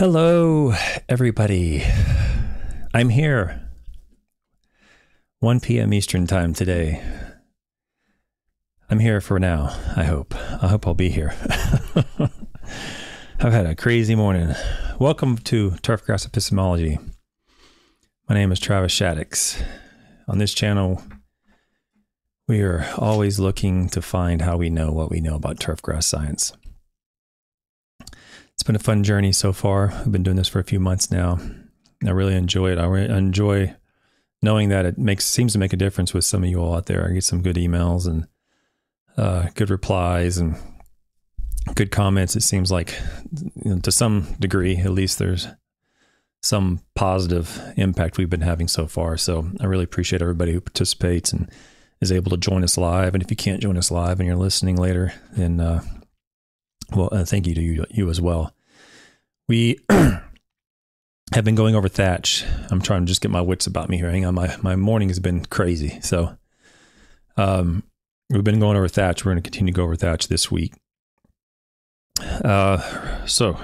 Hello, everybody. I'm here. 1 p.m. Eastern Time today. I'm here for now, I hope. I hope I'll be here. I've had a crazy morning. Welcome to Turfgrass Epistemology. My name is Travis Shaddox. On this channel, we are always looking to find how we know what we know about turfgrass science. It's been a fun journey so far. I've been doing this for a few months now. I really enjoy it. I re- enjoy knowing that it makes seems to make a difference with some of you all out there. I get some good emails and uh, good replies and good comments. It seems like, you know, to some degree, at least, there's some positive impact we've been having so far. So I really appreciate everybody who participates and is able to join us live. And if you can't join us live and you're listening later, then uh, well, uh, thank you to you, you as well. We have been going over Thatch. I'm trying to just get my wits about me here. Hang on, my my morning has been crazy. So, um, we've been going over Thatch. We're going to continue to go over Thatch this week. Uh, so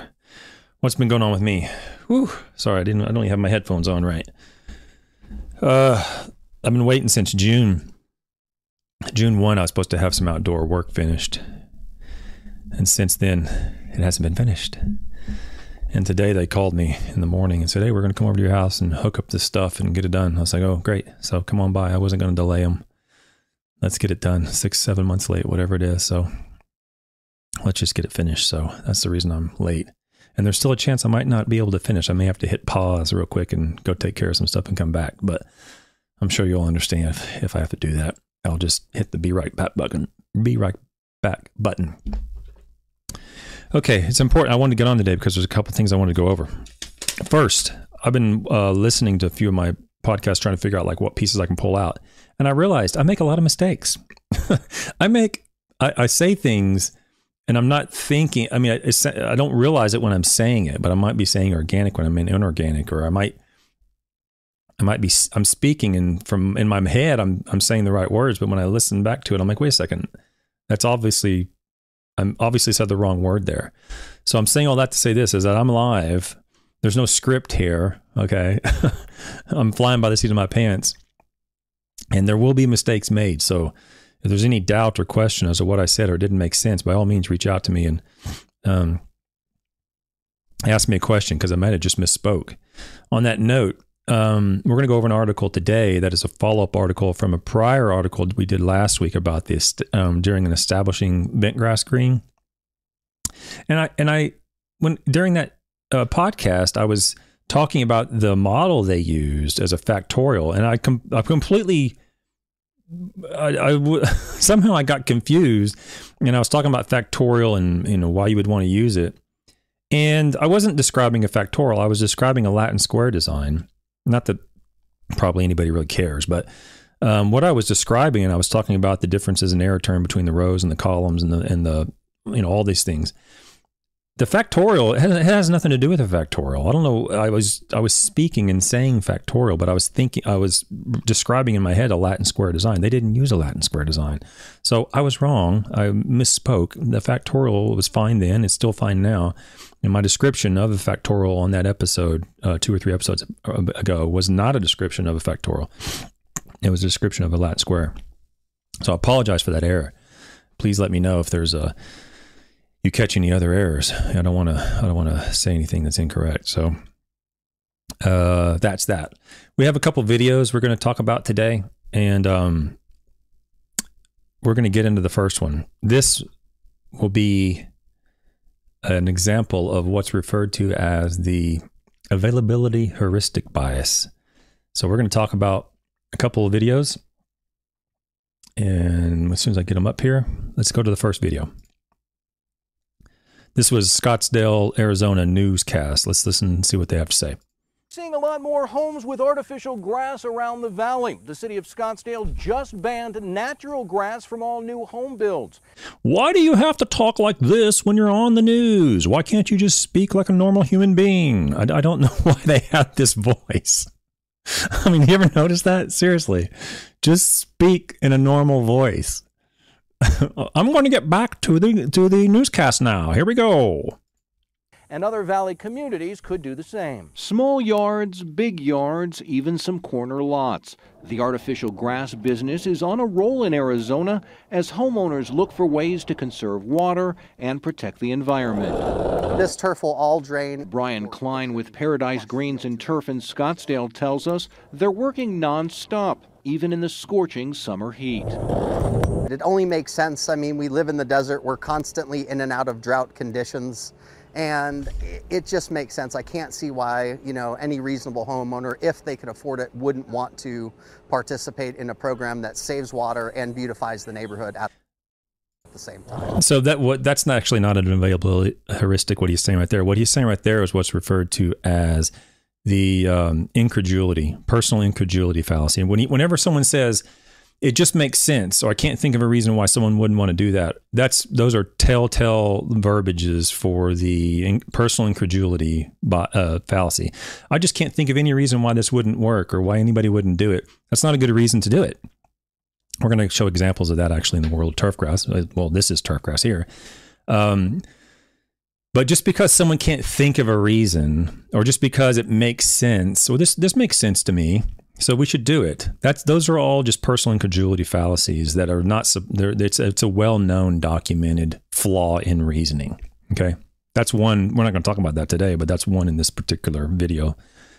what's been going on with me? Whew, sorry, I didn't. I don't even have my headphones on right. Uh, I've been waiting since June. June one, I was supposed to have some outdoor work finished, and since then, it hasn't been finished. And today they called me in the morning and said, "Hey, we're going to come over to your house and hook up this stuff and get it done." I was like, "Oh, great! So come on by." I wasn't going to delay them. Let's get it done. Six, seven months late, whatever it is. So let's just get it finished. So that's the reason I'm late. And there's still a chance I might not be able to finish. I may have to hit pause real quick and go take care of some stuff and come back. But I'm sure you'll understand if, if I have to do that. I'll just hit the be right back button. Be right back button. Okay, it's important. I wanted to get on today because there's a couple of things I wanted to go over. First, I've been uh, listening to a few of my podcasts trying to figure out like what pieces I can pull out, and I realized I make a lot of mistakes. I make I, I, say things, and I'm not thinking. I mean, I, I don't realize it when I'm saying it, but I might be saying organic when I'm in inorganic, or I might I might be I'm speaking and from in my head I'm I'm saying the right words, but when I listen back to it, I'm like, wait a second, that's obviously I'm obviously said the wrong word there. So I'm saying all that to say this is that I'm live. There's no script here. Okay. I'm flying by the seat of my pants. And there will be mistakes made. So if there's any doubt or question as to what I said or didn't make sense, by all means reach out to me and um, ask me a question because I might have just misspoke. On that note, um, we're going to go over an article today that is a follow up article from a prior article we did last week about this um, during an establishing bentgrass green. And I and I when during that uh, podcast I was talking about the model they used as a factorial, and I, com- I completely. I, I w- somehow I got confused, and I was talking about factorial and you know why you would want to use it, and I wasn't describing a factorial. I was describing a Latin square design, not that probably anybody really cares, but um, what I was describing, and I was talking about the differences in error term between the rows and the columns and the and the you know all these things. The factorial it has, it has nothing to do with a factorial. I don't know. I was I was speaking and saying factorial, but I was thinking I was describing in my head a Latin square design. They didn't use a Latin square design, so I was wrong. I misspoke. The factorial was fine then. It's still fine now. And my description of a factorial on that episode, uh, two or three episodes ago, was not a description of a factorial. It was a description of a Latin square. So I apologize for that error. Please let me know if there's a you catch any other errors. I don't want to. I don't want to say anything that's incorrect. So uh, that's that. We have a couple videos we're going to talk about today, and um, we're going to get into the first one. This will be an example of what's referred to as the availability heuristic bias. So we're going to talk about a couple of videos. And as soon as I get them up here, let's go to the first video. This was Scottsdale, Arizona newscast. Let's listen and see what they have to say. Seeing a lot more homes with artificial grass around the valley. The city of Scottsdale just banned natural grass from all new home builds. Why do you have to talk like this when you're on the news? Why can't you just speak like a normal human being? I, I don't know why they have this voice. I mean, you ever notice that? Seriously, just speak in a normal voice. I'm going to get back to the to the newscast now. Here we go. and other valley communities could do the same. Small yards, big yards, even some corner lots. The artificial grass business is on a roll in Arizona as homeowners look for ways to conserve water and protect the environment. This turf will all drain. Brian Klein with Paradise Greens and Turf in Scottsdale tells us they're working nonstop, even in the scorching summer heat. It only makes sense. I mean, we live in the desert, we're constantly in and out of drought conditions and it just makes sense. I can't see why, you know, any reasonable homeowner, if they could afford it, wouldn't want to participate in a program that saves water and beautifies the neighborhood at the same time. So that what that's not actually not an availability heuristic. What he's saying right there. What he's saying right there is what's referred to as the um, incredulity, personal incredulity fallacy. And when he, whenever someone says it just makes sense or i can't think of a reason why someone wouldn't want to do that that's those are telltale verbiages for the in, personal incredulity uh, fallacy. I just can't think of any reason why this wouldn't work or why anybody wouldn't do it. That's not a good reason to do it. We're going to show examples of that actually in the world of turf grass. Uh, well this is turf grass here. Um, but just because someone can't think of a reason or just because it makes sense well this this makes sense to me so we should do it. That's those are all just personal incredulity fallacies that are not. It's it's a well known documented flaw in reasoning. Okay, that's one. We're not going to talk about that today, but that's one in this particular video.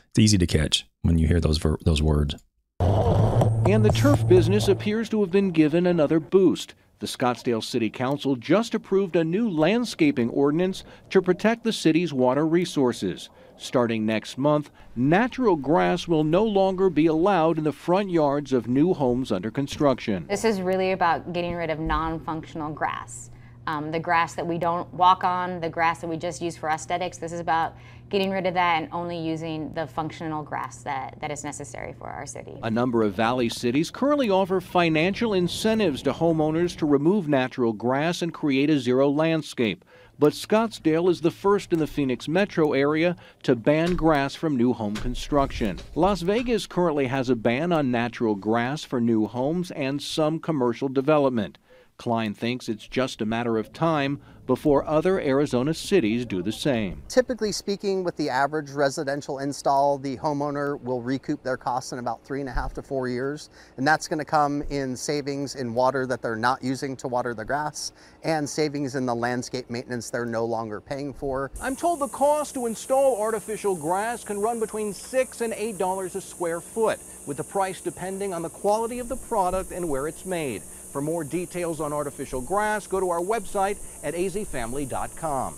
It's easy to catch when you hear those those words. And the turf business appears to have been given another boost. The Scottsdale City Council just approved a new landscaping ordinance to protect the city's water resources. Starting next month, natural grass will no longer be allowed in the front yards of new homes under construction. This is really about getting rid of non functional grass. Um, the grass that we don't walk on, the grass that we just use for aesthetics. This is about getting rid of that and only using the functional grass that, that is necessary for our city. A number of valley cities currently offer financial incentives to homeowners to remove natural grass and create a zero landscape but Scottsdale is the first in the Phoenix metro area to ban grass from new home construction. Las Vegas currently has a ban on natural grass for new homes and some commercial development. Klein thinks it's just a matter of time before other Arizona cities do the same. Typically speaking, with the average residential install, the homeowner will recoup their costs in about three and a half to four years. And that's going to come in savings in water that they're not using to water the grass and savings in the landscape maintenance they're no longer paying for. I'm told the cost to install artificial grass can run between six and eight dollars a square foot, with the price depending on the quality of the product and where it's made. For more details on artificial grass, go to our website at azfamily.com.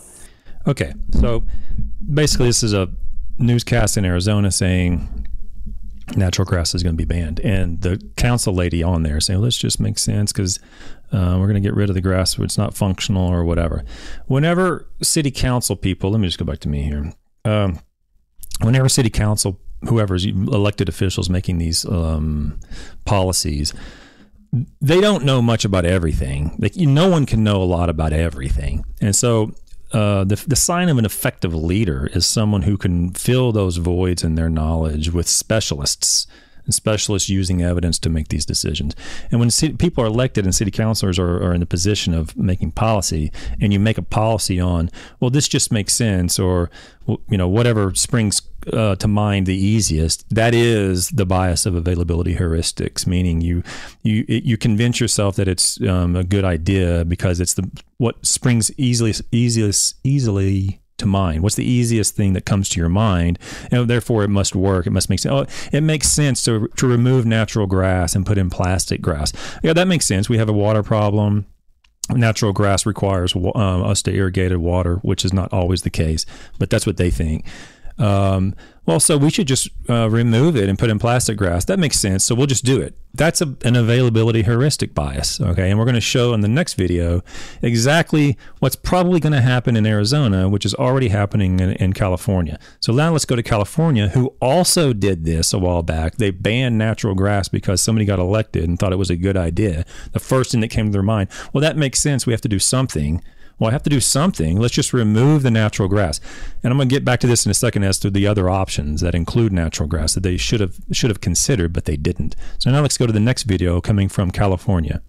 Okay, so basically, this is a newscast in Arizona saying natural grass is going to be banned, and the council lady on there saying, "This just makes sense because uh, we're going to get rid of the grass; it's not functional or whatever." Whenever city council people, let me just go back to me here. Um, whenever city council, whoever's elected officials making these um, policies they don't know much about everything. Like no one can know a lot about everything, and so uh, the the sign of an effective leader is someone who can fill those voids in their knowledge with specialists and specialists using evidence to make these decisions. And when city, people are elected and city councilors are, are in the position of making policy, and you make a policy on, well, this just makes sense, or you know, whatever springs uh, to mind the easiest, that is the bias of availability heuristics. Meaning, you you you convince yourself that it's um, a good idea because it's the what springs easily easiest easily to mind? What's the easiest thing that comes to your mind? And therefore, it must work. It must make sense. Oh, it makes sense to, to remove natural grass and put in plastic grass. Yeah, that makes sense. We have a water problem. Natural grass requires um, us to irrigate water, which is not always the case, but that's what they think. Um, well, so we should just uh, remove it and put in plastic grass. That makes sense. So we'll just do it. That's a, an availability heuristic bias. Okay. And we're going to show in the next video exactly what's probably going to happen in Arizona, which is already happening in, in California. So now let's go to California, who also did this a while back. They banned natural grass because somebody got elected and thought it was a good idea. The first thing that came to their mind, well, that makes sense. We have to do something Well, I have to do something. Let's just remove the natural grass. And I'm going to get back to this in a second as to the other options that include natural grass that they should have should have considered, but they didn't. So now let's go to the next video coming from California.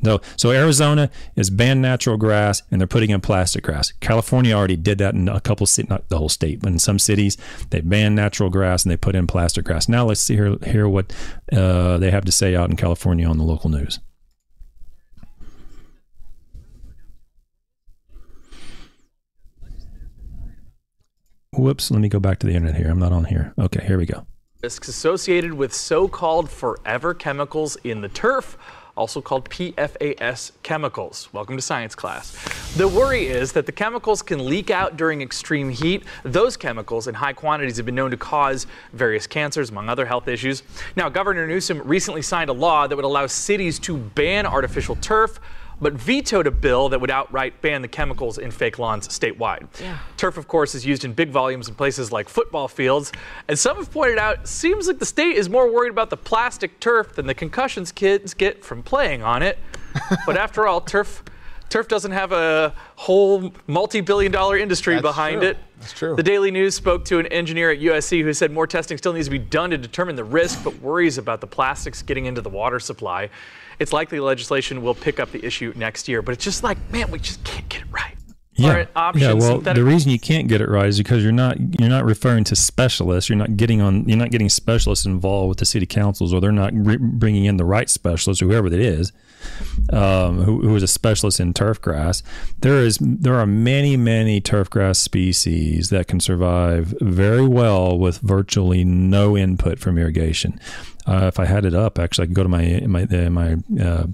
No, so Arizona is banned natural grass and they're putting in plastic grass. California already did that in a couple cities, not the whole state, but in some cities they banned natural grass and they put in plastic grass. Now let's see hear, hear what uh, they have to say out in California on the local news. Whoops, let me go back to the internet here. I'm not on here. Okay, here we go. Risks associated with so called forever chemicals in the turf also called PFAS chemicals. Welcome to science class. The worry is that the chemicals can leak out during extreme heat. Those chemicals in high quantities have been known to cause various cancers, among other health issues. Now, Governor Newsom recently signed a law that would allow cities to ban artificial turf but vetoed a bill that would outright ban the chemicals in fake lawns statewide. Yeah. Turf, of course, is used in big volumes in places like football fields, and some have pointed out seems like the state is more worried about the plastic turf than the concussions kids get from playing on it. but after all, turf turf doesn't have a whole multi-billion dollar industry That's behind true. it. That's true. The Daily News spoke to an engineer at USC who said more testing still needs to be done to determine the risk, but worries about the plastics getting into the water supply. It's likely legislation will pick up the issue next year, but it's just like, man, we just can't get it right. Yeah, yeah. Well, the reason you can't get it right is because you're not you're not referring to specialists. You're not getting on. You're not getting specialists involved with the city councils, or they're not re- bringing in the right specialist, whoever it is, um, who, who is a specialist in turf grass. There is there are many many turf grass species that can survive very well with virtually no input from irrigation. Uh, if I had it up, actually, I could go to my my uh, my uh,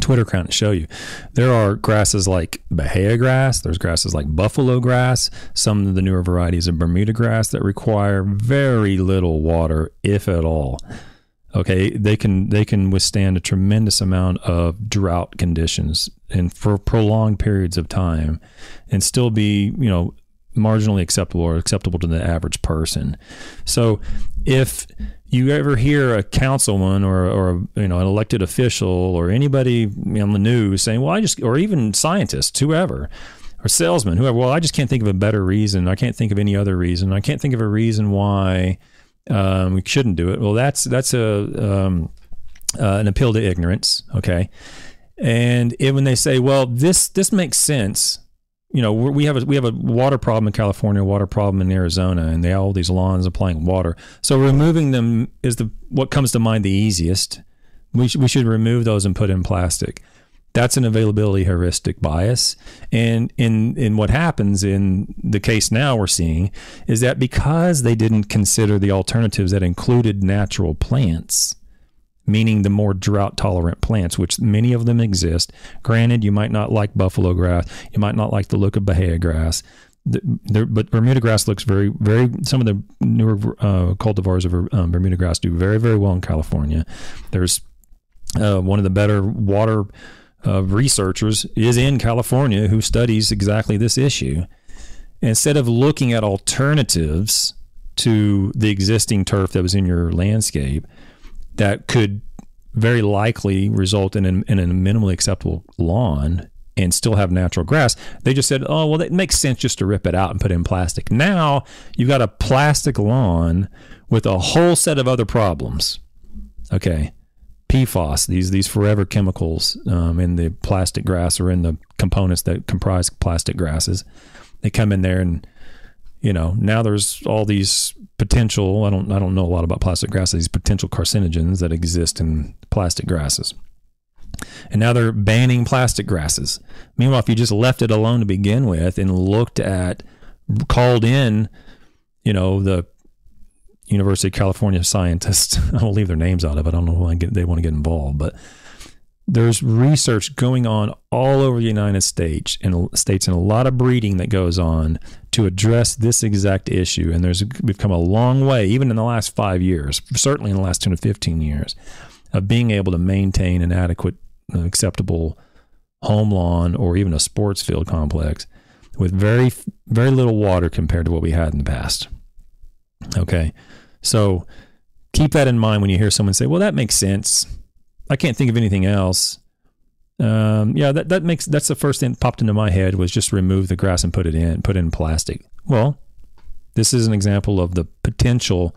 Twitter account and show you. There are grasses like Bahia grass. There's grasses like buffalo grass. Some of the newer varieties of Bermuda grass that require very little water, if at all. Okay, they can they can withstand a tremendous amount of drought conditions and for prolonged periods of time, and still be you know marginally acceptable or acceptable to the average person. So if you ever hear a councilman or, or you know an elected official or anybody on the news saying, "Well, I just," or even scientists, whoever, or salesmen, whoever, well, I just can't think of a better reason. I can't think of any other reason. I can't think of a reason why um, we shouldn't do it. Well, that's that's a um, uh, an appeal to ignorance. Okay, and it, when they say, "Well, this this makes sense," you know, we have a we have a water problem in California, a water problem in Arizona, and they have all these lawns applying water. So removing them is the what comes to mind the easiest. We sh- we should remove those and put in plastic. That's an availability heuristic bias, and in in what happens in the case now we're seeing is that because they didn't consider the alternatives that included natural plants, meaning the more drought tolerant plants, which many of them exist. Granted, you might not like buffalo grass, you might not like the look of Bahia grass. The, the, but Bermuda grass looks very, very. Some of the newer uh, cultivars of um, Bermuda grass do very, very well in California. There's uh, one of the better water uh, researchers is in California who studies exactly this issue. Instead of looking at alternatives to the existing turf that was in your landscape, that could very likely result in, an, in a minimally acceptable lawn and still have natural grass. They just said, oh, well, it makes sense just to rip it out and put in plastic. Now you've got a plastic lawn with a whole set of other problems. Okay. PFAS, these these forever chemicals um, in the plastic grass or in the components that comprise plastic grasses, they come in there and you know now there's all these potential i don't i don't know a lot about plastic grasses these potential carcinogens that exist in plastic grasses. And now they're banning plastic grasses. Meanwhile if you just left it alone to begin with and looked at called in you know the university of california scientists i won't leave their names out of it i don't know why they want to get involved but there's research going on all over the United States and states and a lot of breeding that goes on to address this exact issue. And there's we've come a long way, even in the last five years, certainly in the last 10 to 15 years, of being able to maintain an adequate, uh, acceptable home lawn or even a sports field complex with very, very little water compared to what we had in the past. Okay. So keep that in mind when you hear someone say, well, that makes sense I can't think of anything else. Um, yeah, that, that makes that's the first thing that popped into my head was just remove the grass and put it in, put in plastic. Well, this is an example of the potential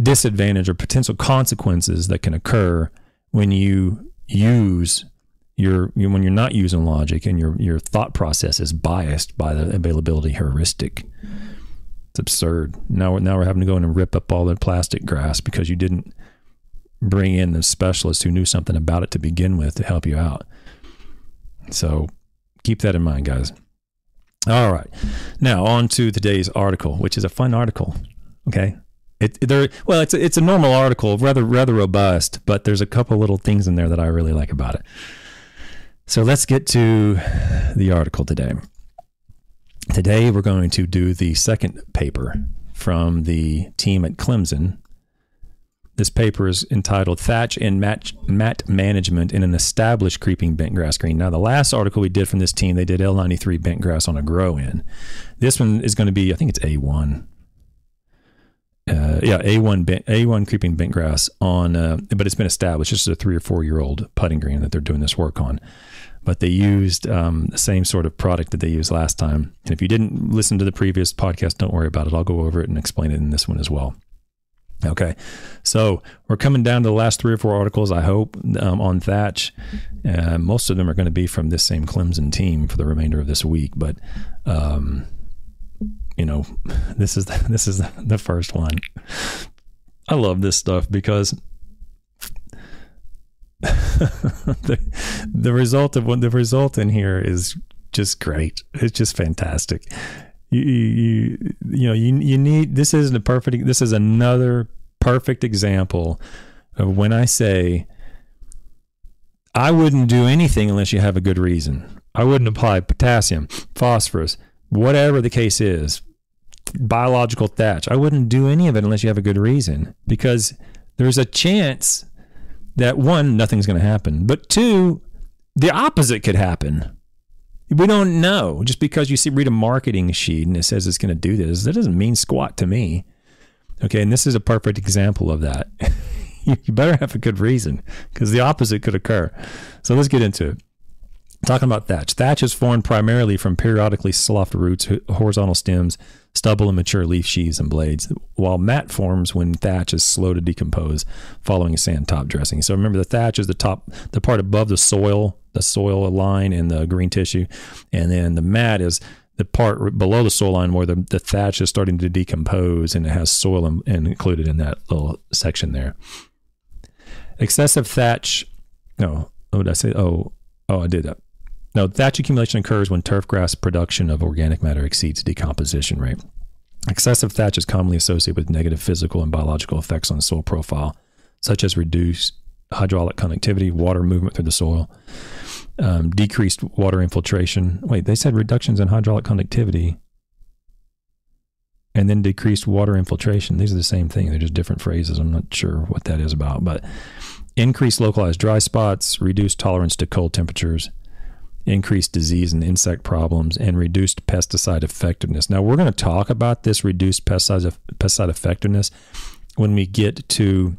disadvantage or potential consequences that can occur when you use your when you're not using logic and your your thought process is biased by the availability heuristic. It's absurd. Now we're now we're having to go in and rip up all the plastic grass because you didn't bring in the specialist who knew something about it to begin with to help you out. So keep that in mind, guys. All right. Now on to today's article, which is a fun article. Okay. It there well, it's a, it's a normal article, rather rather robust, but there's a couple little things in there that I really like about it. So let's get to the article today. Today we're going to do the second paper from the team at Clemson. This paper is entitled Thatch and Mat, Mat Management in an Established Creeping Bentgrass Green. Now, the last article we did from this team, they did L93 bentgrass on a grow in. This one is going to be, I think it's A1 uh, yeah, A1 bent, A1 creeping bentgrass on, uh, but it's been established. This is a three or four year old putting green that they're doing this work on. But they used um, the same sort of product that they used last time. And if you didn't listen to the previous podcast, don't worry about it. I'll go over it and explain it in this one as well. Okay, so we're coming down to the last three or four articles, I hope, um, on Thatch. Uh, most of them are going to be from this same Clemson team for the remainder of this week. But um, you know, this is the, this is the first one. I love this stuff because the the result of what the result in here is just great. It's just fantastic. You you you know you you need this isn't a perfect this is another perfect example of when I say I wouldn't do anything unless you have a good reason. I wouldn't apply potassium, phosphorus, whatever the case is, biological thatch. I wouldn't do any of it unless you have a good reason because there's a chance that one, nothing's going to happen, but two, the opposite could happen. We don't know. Just because you see read a marketing sheet and it says it's going to do this, that doesn't mean squat to me. Okay, and this is a perfect example of that. you better have a good reason because the opposite could occur. So let's get into it. Talking about thatch. Thatch is formed primarily from periodically sloughed roots, horizontal stems, stubble, and mature leaf sheaths and blades, while mat forms when thatch is slow to decompose following a sand top dressing. So remember, the thatch is the top, the part above the soil, the soil line and the green tissue, and then the mat is the part below the soil line where the, the thatch is starting to decompose and it has soil in, in included in that little section there. Excessive thatch, no, what did I say? Oh, oh, I did that. No, thatch accumulation occurs when turf grass production of organic matter exceeds decomposition rate. Excessive thatch is commonly associated with negative physical and biological effects on soil profile, such as reduced hydraulic conductivity, water movement through the soil, um, decreased water infiltration. Wait, they said reductions in hydraulic conductivity and then decreased water infiltration. These are the same thing. They're just different phrases. I'm not sure what that is about, but increased localized dry spots, reduced tolerance to cold temperatures, increased disease and insect problems, and reduced pesticide effectiveness. Now, we're going to talk about this reduced pesticide, pesticide effectiveness when we get to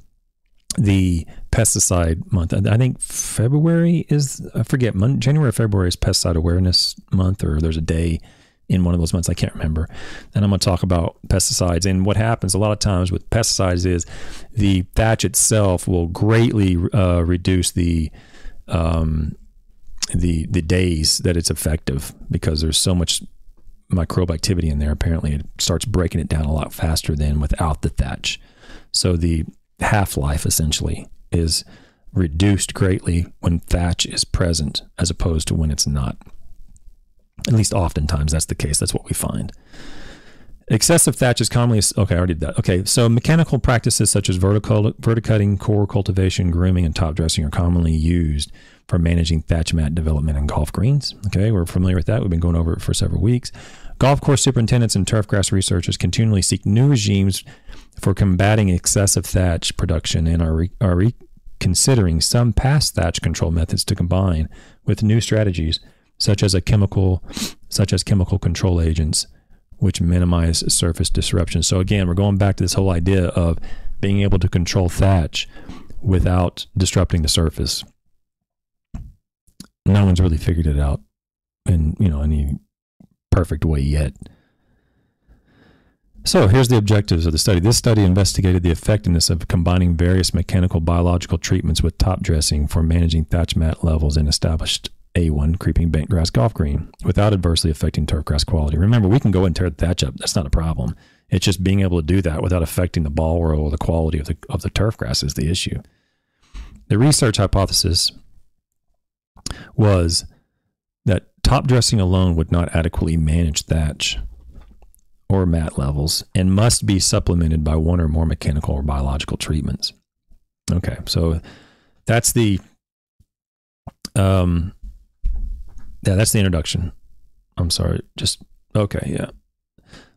the pesticide month. I think February is, I forget, January or February is pesticide awareness month, or there's a day in one of those months. I can't remember. And I'm going to talk about pesticides. And what happens a lot of times with pesticides is the thatch itself will greatly uh, reduce the um, the the days that it's effective because there's so much microbe activity in there. Apparently, it starts breaking it down a lot faster than without the thatch. So the half life essentially is reduced greatly when thatch is present as opposed to when it's not. At least oftentimes that's the case. That's what we find. Excessive thatch is commonly okay. I already did that. Okay, so mechanical practices such as vertical verticutting, core cultivation, grooming, and top dressing are commonly used for managing thatch mat development in golf greens. Okay, we're familiar with that. We've been going over it for several weeks. Golf course superintendents and turfgrass researchers continually seek new regimes for combating excessive thatch production and are, re- are reconsidering some past thatch control methods to combine with new strategies such as a chemical such as chemical control agents which minimize surface disruption. So again, we're going back to this whole idea of being able to control thatch without disrupting the surface. no one's really figured it out in you know any perfect way yet. So here's the objectives of the study. This study investigated the effectiveness of combining various mechanical biological treatments with top dressing for managing thatch mat levels in established A1 creeping bent grass golf green without adversely affecting turf grass quality. Remember, we can go and tear the thatch up. That's not a problem. It's just being able to do that without affecting the ball roll or the quality of the of the turf grass is the issue. The research hypothesis was that top dressing alone would not adequately manage thatch or mat levels and must be supplemented by one or more mechanical or biological treatments. Okay, so that's the um yeah, that's the introduction. I'm sorry, just okay, yeah.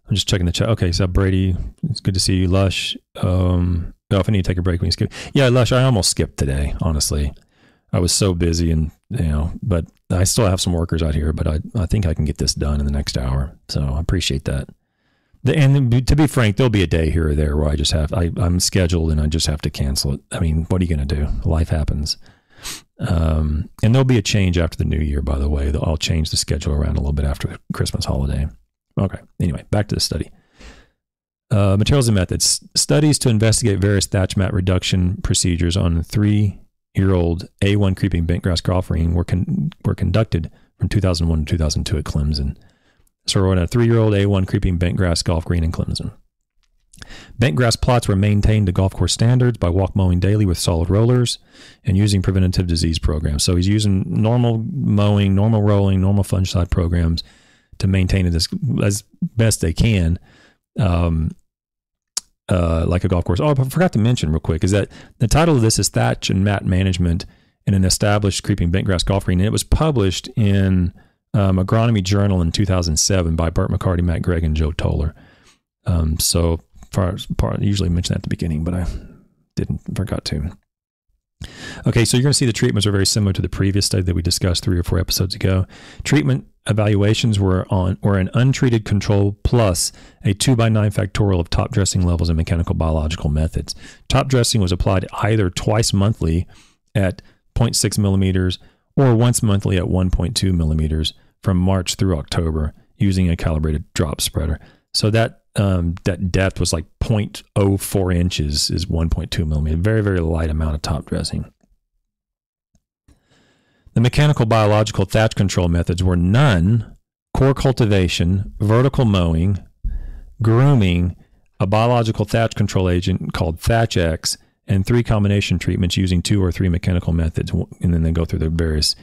I'm just checking the chat. Okay, so Brady, it's good to see you. Lush, um, oh, if I need to take a break, we can skip. Yeah, Lush, I almost skipped today. Honestly, I was so busy, and you know, but I still have some workers out here. But I, I think I can get this done in the next hour. So I appreciate that. The, and to be frank, there'll be a day here or there where I just have I, I'm scheduled and I just have to cancel it. I mean, what are you going to do? Life happens. Um, and there'll be a change after the new year, by the way. I'll change the schedule around a little bit after the Christmas holiday. Okay. Anyway, back to the study. Uh, materials and methods. Studies to investigate various thatch mat reduction procedures on three year old A1 creeping bentgrass golf green were, con- were conducted from 2001 to 2002 at Clemson. So we're on a three year old A1 creeping bentgrass golf green in Clemson. Bentgrass plots were maintained to golf course standards by walk mowing daily with solid rollers and using preventative disease programs. So he's using normal mowing, normal rolling, normal fungicide programs to maintain it as, as best they can. Um, uh, like a golf course. Oh, I forgot to mention real quick is that the title of this is Thatch and Mat Management in an established creeping bentgrass golf green. And it was published in um, Agronomy Journal in 2007 by Bert McCarty, Matt Gregg, and Joe Toler. Um, so far, I usually mention that at the beginning, but I didn't forgot to. Okay, so you're going to see the treatments are very similar to the previous study that we discussed three or four episodes ago. Treatment evaluations were on were an untreated control plus a two by nine factorial of top dressing levels and mechanical biological methods. Top dressing was applied either twice monthly at 0.6 millimeters or once monthly at 1.2 millimeters from March through October using a calibrated drop spreader. So that um, that depth was like 0.04 inches is 1.2 millimeter. Very very light amount of top dressing. The mechanical biological thatch control methods were none, core cultivation, vertical mowing, grooming, a biological thatch control agent called Thatch X, and three combination treatments using two or three mechanical methods, and then they go through the various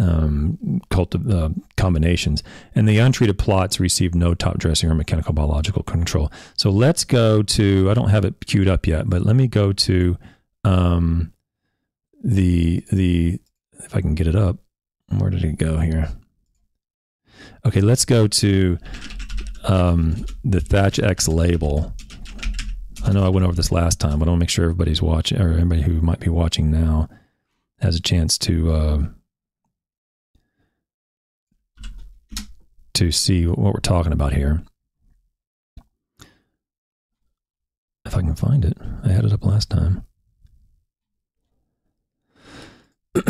um, culti- uh, combinations. And the untreated plots received no top dressing or mechanical biological control. So let's go to, I don't have it queued up yet, but let me go to um, the, the, if I can get it up, where did it go here? Okay, let's go to um, the Thatch X label I know I went over this last time, but I want to make sure everybody's watching, or everybody who might be watching now has a chance to uh, to see what we're talking about here. If I can find it, I had it up last time.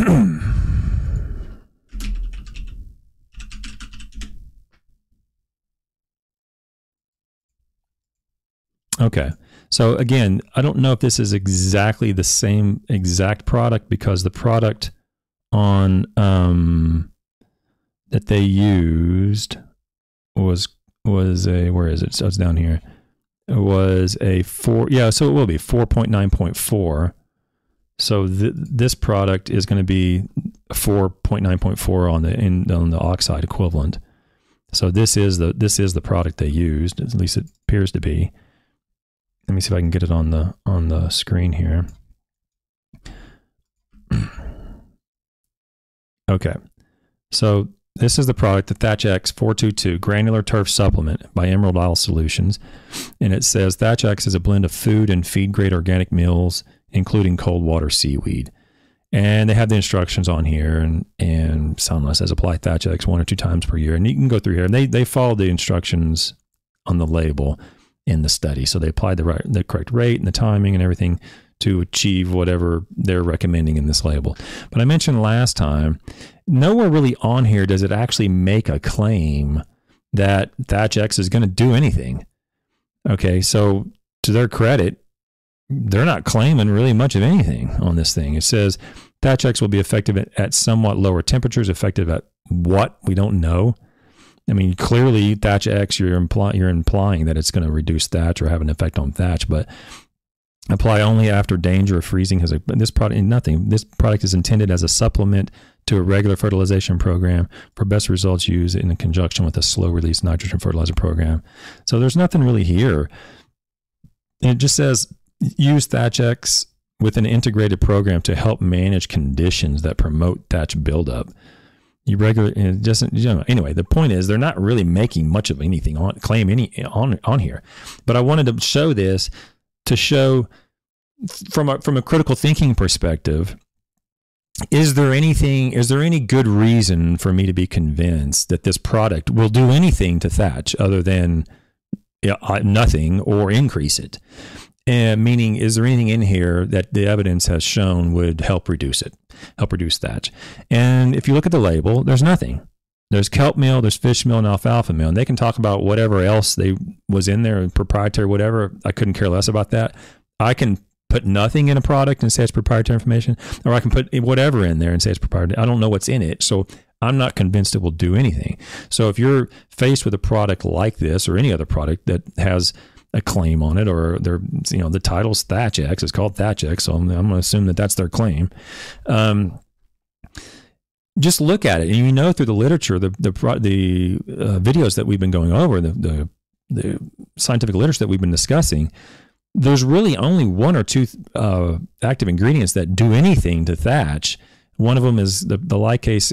okay. So again, I don't know if this is exactly the same exact product because the product on um, that they used was was a where is it? So it's down here. It was a four. Yeah, so it will be four point nine point four. So th- this product is going to be four point nine point four on the in, on the oxide equivalent. So this is the this is the product they used. At least it appears to be. Let me see if I can get it on the on the screen here. okay. So this is the product, the Thatch X 422 Granular Turf Supplement by Emerald Isle Solutions. And it says Thatch X is a blend of food and feed grade organic meals, including cold water seaweed. And they have the instructions on here, and and Sunless says apply Thatch X one or two times per year. And you can go through here, and they they follow the instructions on the label in the study. So they applied the right, the correct rate and the timing and everything to achieve whatever they're recommending in this label. But I mentioned last time, nowhere really on here does it actually make a claim that Thatch X is going to do anything. Okay, so to their credit, they're not claiming really much of anything on this thing. It says Thatch X will be effective at, at somewhat lower temperatures, effective at what we don't know. I mean, clearly Thatch X, you're implying you're implying that it's going to reduce thatch or have an effect on thatch, but apply only after danger of freezing has a this product nothing. This product is intended as a supplement to a regular fertilization program. For best results, use in conjunction with a slow release nitrogen fertilizer program. So there's nothing really here. It just says use Thatch X with an integrated program to help manage conditions that promote thatch buildup. You regular it doesn't you know anyway. The point is they're not really making much of anything on claim any on on here, but I wanted to show this to show from a from a critical thinking perspective. Is there anything? Is there any good reason for me to be convinced that this product will do anything to thatch other than yeah, uh, nothing or increase it? And meaning, is there anything in here that the evidence has shown would help reduce it, help reduce thatch? And if you look at the label, there's nothing. There's kelp meal, there's fish meal, and alfalfa meal. And they can talk about whatever else they was in there, proprietary, whatever. I couldn't care less about that. I can put nothing in a product and say it's proprietary information, or I can put whatever in there and say it's proprietary. I don't know what's in it, so I'm not convinced it will do anything. So if you're faced with a product like this or any other product that has a claim on it, or they're you know the title's Thatch X. It's called Thatch X, so I'm, I'm going to assume that that's their claim. Um, just look at it, and you know through the literature, the the the uh, videos that we've been going over, the, the the scientific literature that we've been discussing. There's really only one or two uh, active ingredients that do anything to thatch. One of them is the, the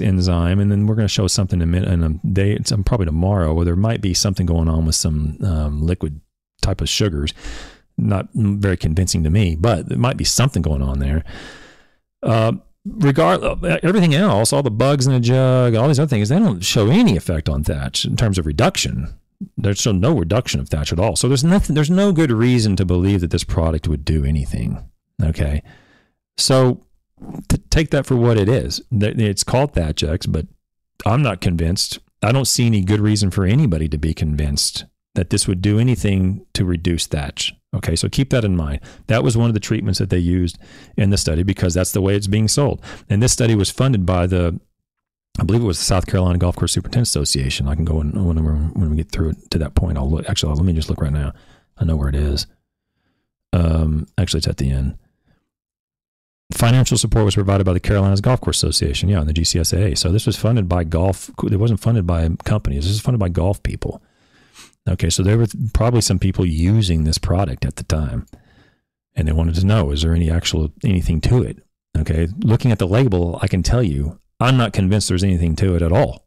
enzyme, and then we're going to show something in a, in a day, probably tomorrow, where there might be something going on with some um, liquid type of sugars. Not very convincing to me, but there might be something going on there. Uh, regard everything else, all the bugs in the jug, all these other things, they don't show any effect on thatch in terms of reduction. There's still no reduction of thatch at all. So there's nothing. There's no good reason to believe that this product would do anything. Okay, so take that for what it is. It's called Thatch X, but I'm not convinced. I don't see any good reason for anybody to be convinced that this would do anything to reduce thatch. Okay, so keep that in mind. That was one of the treatments that they used in the study because that's the way it's being sold. And this study was funded by the, I believe it was the South Carolina Golf Course Superintendent Association. I can go in, when, when we get through to that point. I'll look. Actually, let me just look right now. I know where it is. Um, actually, it's at the end. Financial support was provided by the Carolinas Golf Course Association, yeah, and the GCSAA. So this was funded by golf. It wasn't funded by companies. This was funded by golf people. Okay, so there were probably some people using this product at the time, and they wanted to know is there any actual anything to it? Okay, looking at the label, I can tell you I'm not convinced there's anything to it at all,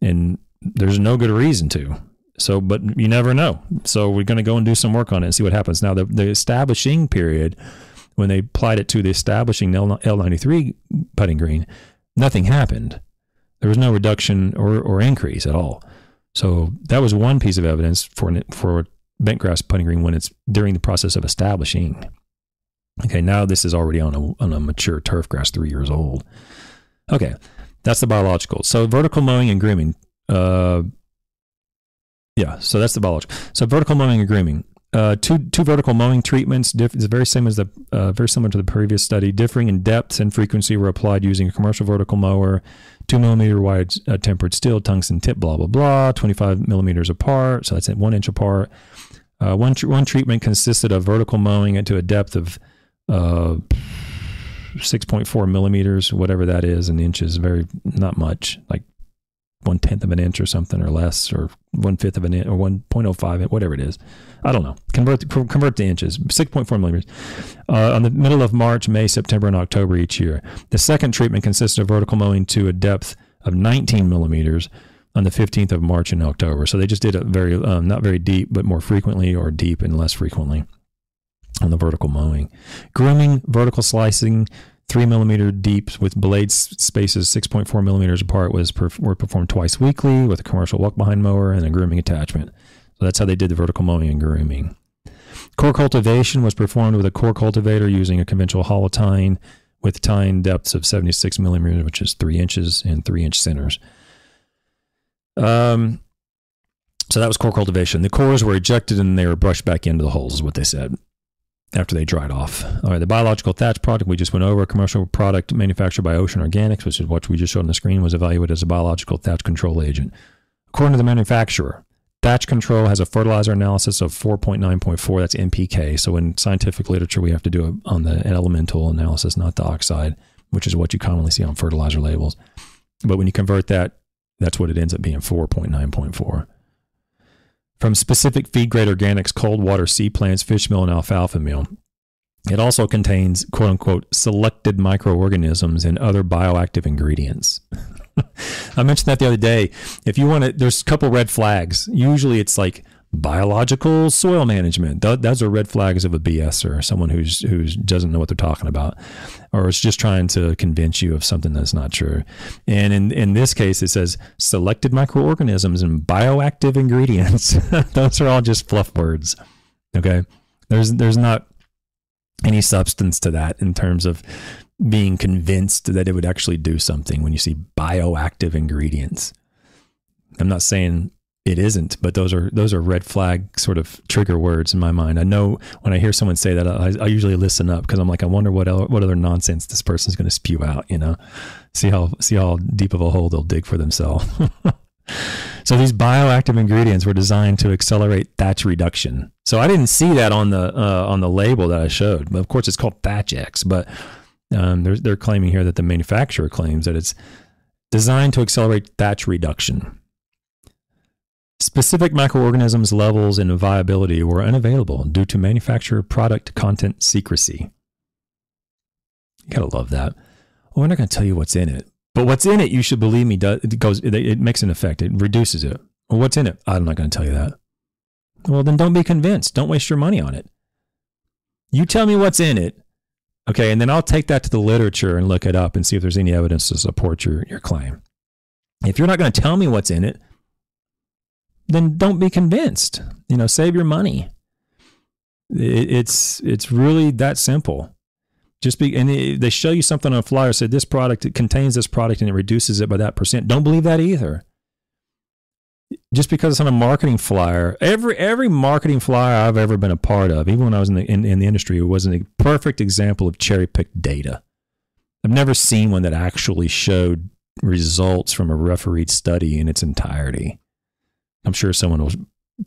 and there's no good reason to. So, but you never know. So we're going to go and do some work on it and see what happens. Now, the, the establishing period, when they applied it to the establishing L93 putting green, nothing happened. There was no reduction or, or increase at all. So that was one piece of evidence for for bentgrass putting green when it's during the process of establishing. Okay, now this is already on a on a mature turf grass, three years old. Okay, that's the biological. So vertical mowing and grooming. Uh, yeah, so that's the biological. So vertical mowing and grooming. Uh, two two vertical mowing treatments diff- is very same as the uh, very similar to the previous study. Differing in depth and frequency were applied using a commercial vertical mower two millimeter wide uh, tempered steel tungsten tip, blah, blah, blah, 25 millimeters apart. So that's one inch apart. Uh, one, tr- one treatment consisted of vertical mowing into a depth of uh, 6.4 millimeters, whatever that is in inches, very, not much, like one tenth of an inch or something or less, or one fifth of an inch or 1.05, whatever it is. I don't know. Convert convert to inches. 6.4 millimeters. Uh, on the middle of March, May, September, and October each year. The second treatment consisted of vertical mowing to a depth of 19 millimeters on the 15th of March and October. So they just did it very, um, not very deep, but more frequently, or deep and less frequently on the vertical mowing. Grooming, vertical slicing, three millimeter deep with blade spaces 6.4 millimeters apart was perf- were performed twice weekly with a commercial walk behind mower and a grooming attachment. So that's how they did the vertical mowing and grooming. Core cultivation was performed with a core cultivator using a conventional hollow tine with tine depths of 76 millimeters, which is three inches, and three inch centers. Um, so that was core cultivation. The cores were ejected and they were brushed back into the holes, is what they said after they dried off. All right, the biological thatch product we just went over, a commercial product manufactured by Ocean Organics, which is what we just showed on the screen, was evaluated as a biological thatch control agent. According to the manufacturer, thatch control has a fertilizer analysis of 4.9.4, that's NPK. So in scientific literature, we have to do it on the elemental analysis, not the oxide, which is what you commonly see on fertilizer labels. But when you convert that, that's what it ends up being 4.9.4 from specific feed grade organics, cold water seed plants, fish meal, and alfalfa meal. It also contains quote unquote selected microorganisms and other bioactive ingredients. I mentioned that the other day. If you want to, there's a couple red flags. Usually it's like biological soil management. Th- those are red flags of a BS or someone who's who's doesn't know what they're talking about, or is just trying to convince you of something that's not true. And in in this case, it says selected microorganisms and bioactive ingredients. those are all just fluff words. Okay, there's there's not any substance to that in terms of being convinced that it would actually do something when you see bioactive ingredients. I'm not saying it isn't but those are those are red flag sort of trigger words in my mind. I know when i hear someone say that i, I usually listen up because i'm like i wonder what el- what other nonsense this person's going to spew out you know? See how see how deep of a hole they'll dig for themselves. So these bioactive ingredients were designed to accelerate thatch reduction. So i didn't see that on the uh, on the label that i showed but of course it's called Thatch X but um, they're, they're claiming here that the manufacturer claims that it's designed to accelerate thatch reduction Specific microorganisms levels and viability were unavailable due to manufacturer product content secrecy. You gotta love that. Well, we're not gonna tell you what's in it, but what's in it, you should believe me, does it goes it makes an effect. It reduces it. Well, what's in it? I'm not gonna tell you that. Well, then don't be convinced. Don't waste your money on it. You tell me what's in it, okay, and then I'll take that to the literature and look it up and see if there's any evidence to support your your claim. If you're not to tell me what's in it, then don't be convinced. You know, save your money. It, it's it's really that simple. Just be and they show you something on a flyer said this product it contains this product and it reduces it by that percent. Don't believe that either. Just because it's on a marketing flyer, every every marketing flyer I've ever been a part of, even when I was in the in, in the industry, it was a perfect example of cherry picked data. I've never seen one that actually showed results from a refereed study in its entirety. I'm sure someone will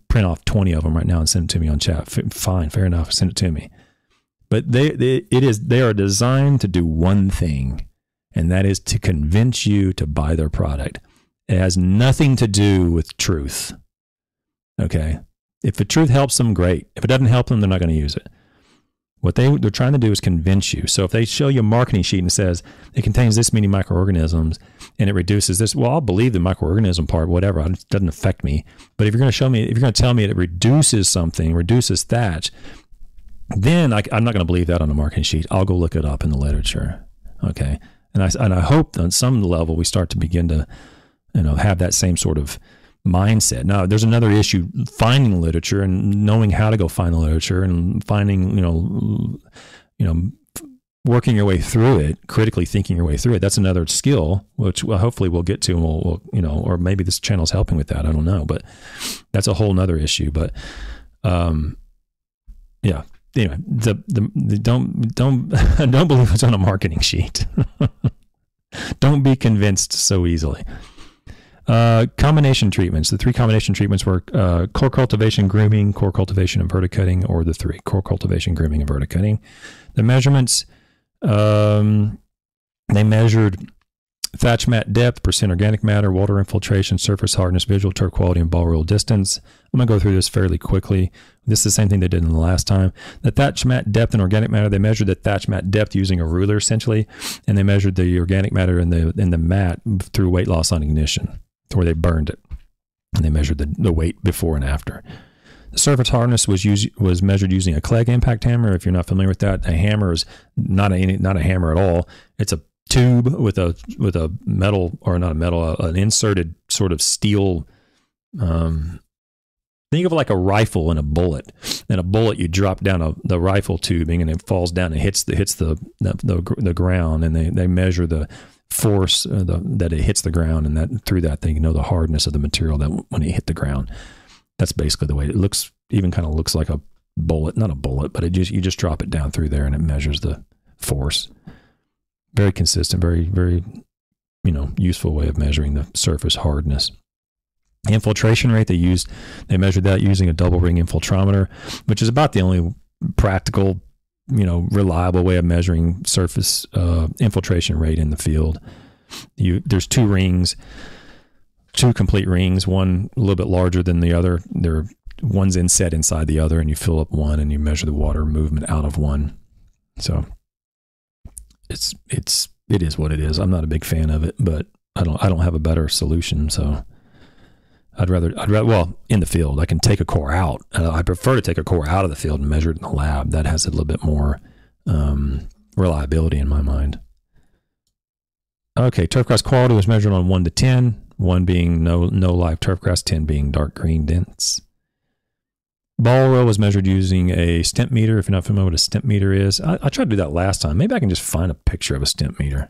print off 20 of them right now and send it to me on chat. F- fine, fair enough. Send it to me. But they, they, it is, they are designed to do one thing, and that is to convince you to buy their product. It has nothing to do with truth. Okay. If the truth helps them, great. If it doesn't help them, they're not going to use it. What they, they're trying to do is convince you. So if they show you a marketing sheet and says it contains this many microorganisms and it reduces this, well, I'll believe the microorganism part, whatever. It doesn't affect me. But if you're going to show me, if you're going to tell me it reduces something, reduces thatch, then I, I'm not going to believe that on a marketing sheet. I'll go look it up in the literature. Okay. And I, and I hope that on some level we start to begin to, you know, have that same sort of mindset. Now, there's another issue finding literature and knowing how to go find the literature and finding, you know, you know, working your way through it, critically thinking your way through it. That's another skill, which well, hopefully we'll get to, and we'll, we'll, you know, or maybe this channel is helping with that. I don't know, but that's a whole nother issue. But, um, yeah. Anyway, the, the, the don't don't don't believe it's on a marketing sheet. don't be convinced so easily. Uh, combination treatments. The three combination treatments were uh, core cultivation, grooming, core cultivation, and verticutting, or the three core cultivation, grooming, and verticutting. The measurements, um, they measured thatch mat depth, percent organic matter, water infiltration, surface hardness, visual turf quality, and ball roll distance. I'm going to go through this fairly quickly. This is the same thing they did in the last time. The thatch mat depth and organic matter, they measured the thatch mat depth using a ruler essentially, and they measured the organic matter in the in the mat through weight loss on ignition where they burned it and they measured the, the weight before and after. The surface hardness was used was measured using a Clegg impact hammer. If you're not familiar with that, a hammer is not a not a hammer at all. It's a tube with a with a metal or not a metal, an inserted sort of steel um, Think of like a rifle and a bullet. And a bullet, you drop down a, the rifle tubing, and it falls down and hits the hits the the, the, the ground, and they, they measure the force uh, the, that it hits the ground, and that through that they know the hardness of the material that when it hit the ground. That's basically the way it looks. Even kind of looks like a bullet, not a bullet, but it just you just drop it down through there, and it measures the force. Very consistent, very very you know useful way of measuring the surface hardness infiltration rate they used they measured that using a double ring infiltrometer which is about the only practical you know reliable way of measuring surface uh, infiltration rate in the field. You there's two rings two complete rings one a little bit larger than the other. They're one's inset inside the other and you fill up one and you measure the water movement out of one. So it's it's it is what it is. I'm not a big fan of it but i don't i don't have a better solution so I'd rather, I'd rather, well, in the field, I can take a core out. Uh, I prefer to take a core out of the field and measure it in the lab. That has a little bit more um, reliability in my mind. Okay, turfgrass quality was measured on 1 to 10, 1 being no, no live turfgrass, 10 being dark green dense. Ball row was measured using a Stimpmeter. If you're not familiar with what a meter is, I, I tried to do that last time. Maybe I can just find a picture of a Stimpmeter.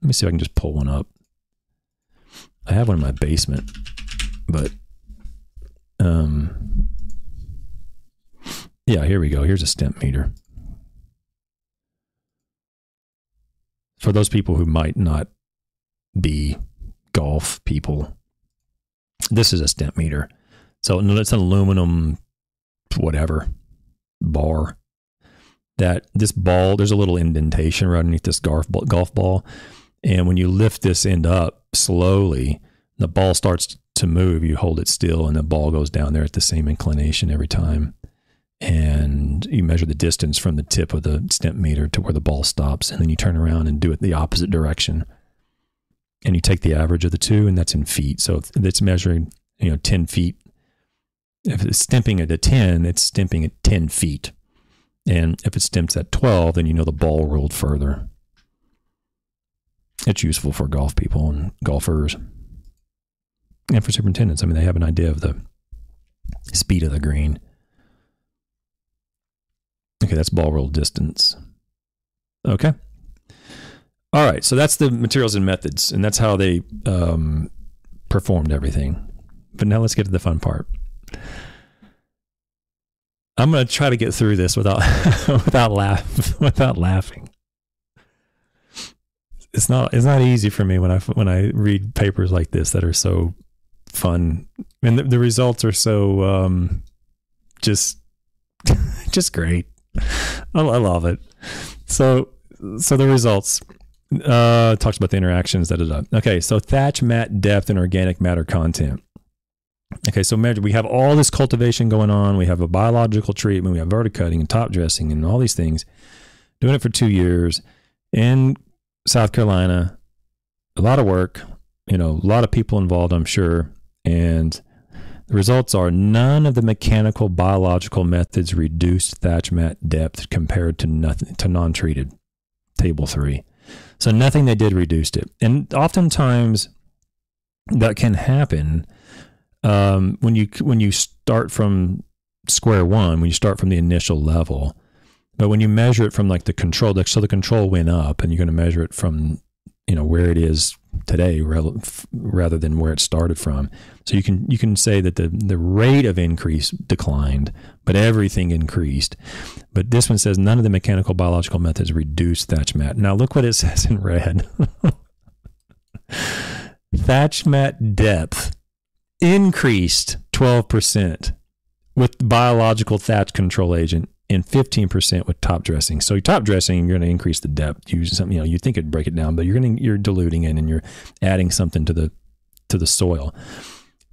Let me see if I can just pull one up. I have one in my basement but um yeah here we go. Here's a Stimpmeter for those people who might not be golf people this is a Stimpmeter so it's an aluminum whatever bar. That this ball there's a little indentation right underneath this golf golf ball. And when you lift this end up slowly the ball starts to move, you hold it still, and the ball goes down there at the same inclination every time. And you measure the distance from the tip of the Stimpmeter to where the ball stops, and then you turn around and do it the opposite direction. And you take the average of the two, and that's in feet. So it's measuring, you know, 10 feet. If it's stimping at a 10, it's stimping at 10 feet. And if it stimps at 12, then you know the ball rolled further. It's useful for golf people and golfers and for superintendents. I mean, they have an idea of the speed of the green. Okay, that's ball roll distance. Okay. All right, so that's the materials and methods, and that's how they um, performed everything. But now let's get to the fun part. I'm going to try to get through this without without laugh without laughing. It's not it's not easy for me when I when I read papers like this that are so fun, and the, the results are so um, just just great. I, I love it. So so the results uh talks about the interactions da, da, da. okay so thatch mat depth and organic matter content. Okay so imagine we have all this cultivation going on. We have a biological treatment. We have verticutting and top dressing and all these things. Doing it for two years in south carolina. A lot of work you know a lot of people involved i'm sure and the results are none of the mechanical biological methods reduced thatch mat depth compared to nothing to non-treated. Table three. So nothing they did reduced it. And oftentimes that can happen um, when you when you start from square one, when you start from the initial level. But when you measure it from like the control, so the control went up, and you're going to measure it from you know where it is today rather than where it started from. So you can you can say that the the rate of increase declined, but everything increased. But this one says none of the mechanical biological methods reduce thatch mat. Now look what it says in red. thatch mat depth increased 12% with biological thatch control agent and 15% with top dressing. So top dressing, you're going to increase the depth. Use something, you know, you think it'd break it down, but you're going to, you're diluting it and you're adding something to the, to the soil.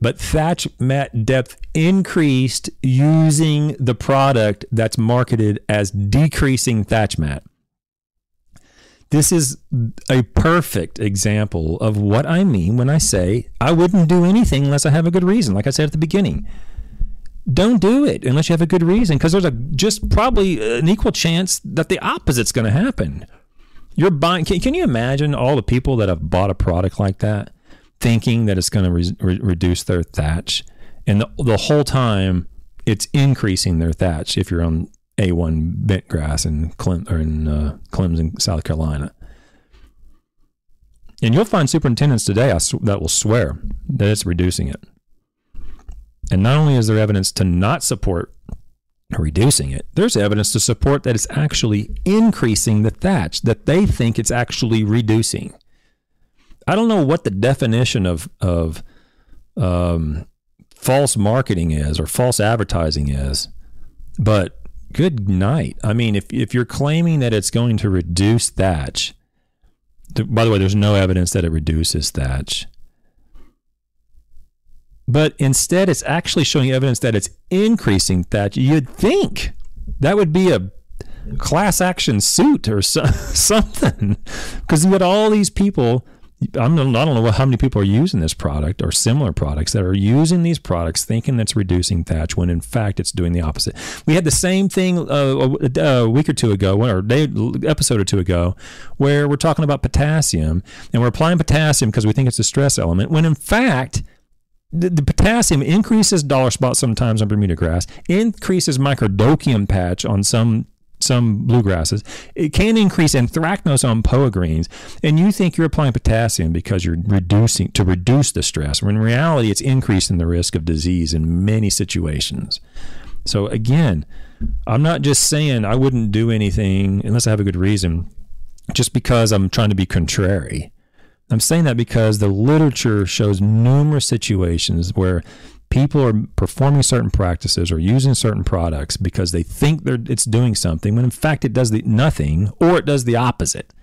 But thatch mat depth increased using the product that's marketed as decreasing thatch mat. This is a perfect example of what I mean when I say I wouldn't do anything unless I have a good reason, like I said at the beginning don't do it unless you have a good reason because there's a just probably an equal chance that the opposite's going to happen. You're buying. Can, can, you imagine all the people that have bought a product like that, thinking that it's going to re- re- reduce their thatch, and the, the whole time it's increasing their thatch if you're on A1 bent grass in Clem or in uh, Clemson, South Carolina. And you'll find superintendents today that will swear that it's reducing it. And not only is there evidence to not support reducing it, there's evidence to support that it's actually increasing the thatch, that they think it's actually reducing. I don't know what the definition of, of um, false marketing is or false advertising is, but good night. I mean, if, if you're claiming that it's going to reduce thatch, by the way, there's no evidence that it reduces thatch. But instead, it's actually showing evidence that it's increasing thatch. You'd think that would be a class action suit or so, something, because you had all these people I'm, I don't know how many people are using this product or similar products that are using these products thinking that's reducing thatch when in fact it's doing the opposite. We had the same thing uh, a, a, week or two ago, or day, episode or two ago, where we're talking about potassium and we're applying potassium because we think it's a stress element when in fact the, the, potassium increases dollar spot sometimes on Bermuda grass, increases microdochium patch on some some bluegrasses. It can increase anthracnose on poa greens, and you think you're applying potassium because you're reducing to reduce the stress. When in reality, it's increasing the risk of disease in many situations. So again, I'm not just saying I wouldn't do anything unless I have a good reason, just because I'm trying to be contrary. I'm saying that because the literature shows numerous situations where people are performing certain practices or using certain products because they think it's doing something when in fact it does the nothing or it does the opposite.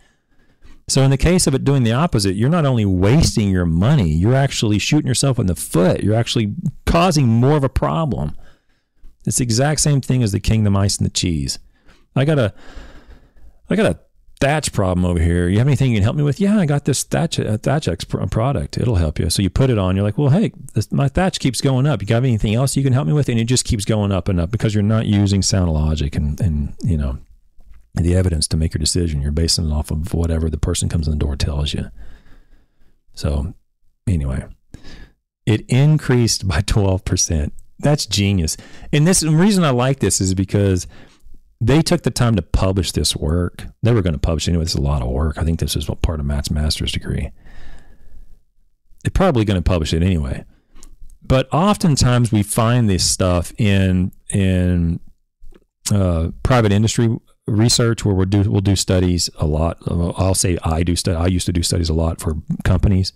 So in the case of it doing the opposite, you're not only wasting your money, you're actually shooting yourself in the foot. You're actually causing more of a problem. It's the exact same thing as the king, the mice, and the cheese. I got a I got a thatch problem over here. You have anything you can help me with? Yeah, I got this thatch uh, Thatch X product. It'll help you. So you put it on. You're like, well, hey, this, my thatch keeps going up. You got anything else you can help me with? And it just keeps going up and up because you're not using sound logic and and you know the evidence to make your decision. You're basing it off of whatever the person comes in the door tells you. So anyway, it increased by twelve percent. That's genius. And this the reason I like this is because they took the time to publish this work. They were going to publish anyway. It's a lot of work. I think this is part of Matt's master's degree. They're probably going to publish it anyway. But oftentimes we find this stuff in in uh, private industry research where we'll do we'll do studies a lot. I'll say I do study. I used to do studies a lot for companies,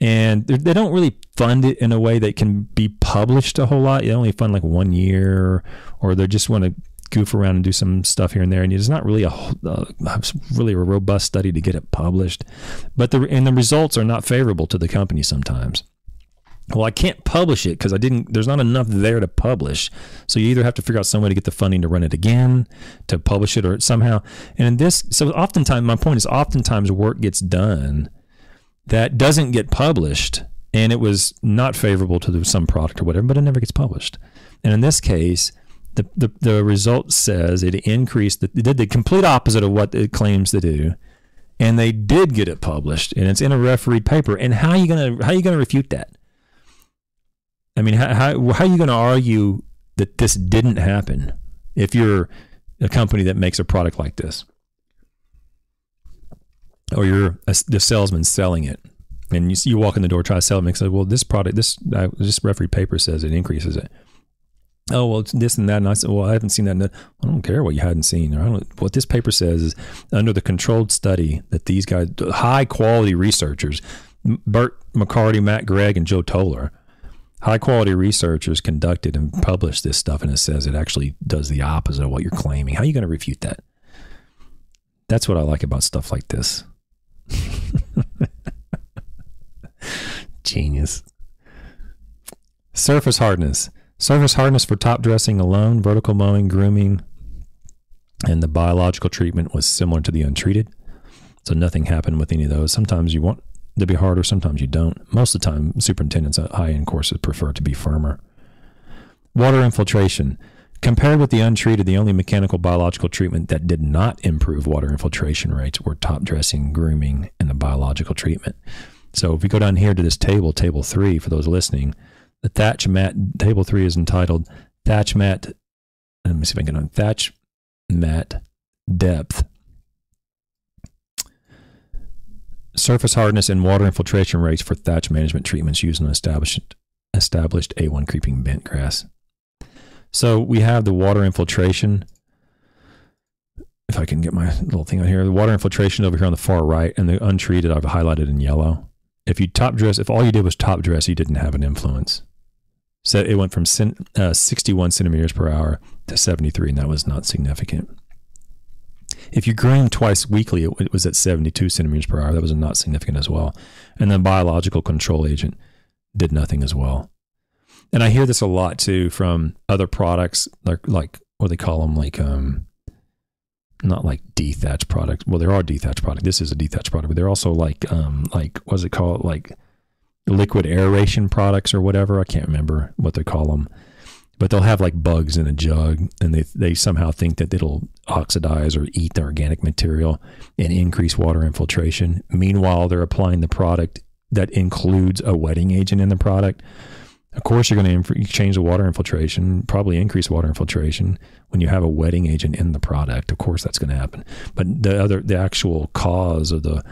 and they don't really fund it in a way that can be published a whole lot. They only fund like one year, or they just want to goof around and do some stuff here and there. And it's not really a uh, really a robust study to get it published, but the and the results are not favorable to the company sometimes. Well, I can't publish it because I didn't. There's not enough there to publish. So you either have to figure out some way to get the funding to run it again, to publish it, or somehow. And in this, so oftentimes, my point is, oftentimes work gets done that doesn't get published, and it was not favorable to the, some product or whatever, but it never gets published. And in this case, the, the, the result says it increased, the, it did the complete opposite of what it claims to do. And they did get it published and it's in a refereed paper. And how are you going to, how are you to refute that? I mean, how, how, how are you going to argue that this didn't happen if you're a company that makes a product like this? Or you're a, the salesman selling it and you, you walk in the door, try to sell it, and say, well, this product, this, uh, this referee paper says it increases it oh well this and that and i said well i haven't seen that i don't care what you hadn't seen or I don't, what this paper says is under the controlled study that these guys high quality researchers bert mccarty matt gregg and joe Toler high quality researchers conducted and published this stuff and it says it actually does the opposite of what you're claiming. How are you going to refute that? That's what i like about stuff like this. Genius. Surface hardness Surface hardness for top dressing alone, vertical mowing, grooming, and the biological treatment was similar to the untreated. So nothing happened with any of those. Sometimes you want to be harder, sometimes you don't. Most of the time, superintendents at high end courses prefer to be firmer. Water infiltration. Compared with the untreated, the only mechanical biological treatment that did not improve water infiltration rates were top dressing, grooming, and the biological treatment. So if we go down here to this table, table three, for those listening, The thatch mat table three is entitled thatch mat. Let me see if I can get on thatch mat depth, surface hardness, and water infiltration rates for thatch management treatments used on established established A1 creeping bent grass. So we have the water infiltration. If I can get my little thing on here, the water infiltration over here on the far right, and the untreated I've highlighted in yellow. If you top dress, if all you did was top dress, you didn't have an influence. So it went from uh, 61 centimeters per hour to 73, and that was not significant. If you green twice weekly, it, was at 72 centimeters per hour. That was not significant as well. And then biological control agent did nothing as well. And I hear this a lot too from other products, like like what they call them, like um, not like dethatch products. Well, there are dethatch products. This is a dethatch product, but they're also like um, like what's it called, like liquid aeration products or whatever. I can't remember what they call them but they'll have like bugs in a jug and they, they somehow think that it'll oxidize or eat the organic material and increase water infiltration. Meanwhile, they're applying the product that includes a wetting agent in the product. Of course, you're going to inf- change the water infiltration, probably increase water infiltration when you have a wetting agent in the product. Of course, that's going to happen. But the other, the actual cause of the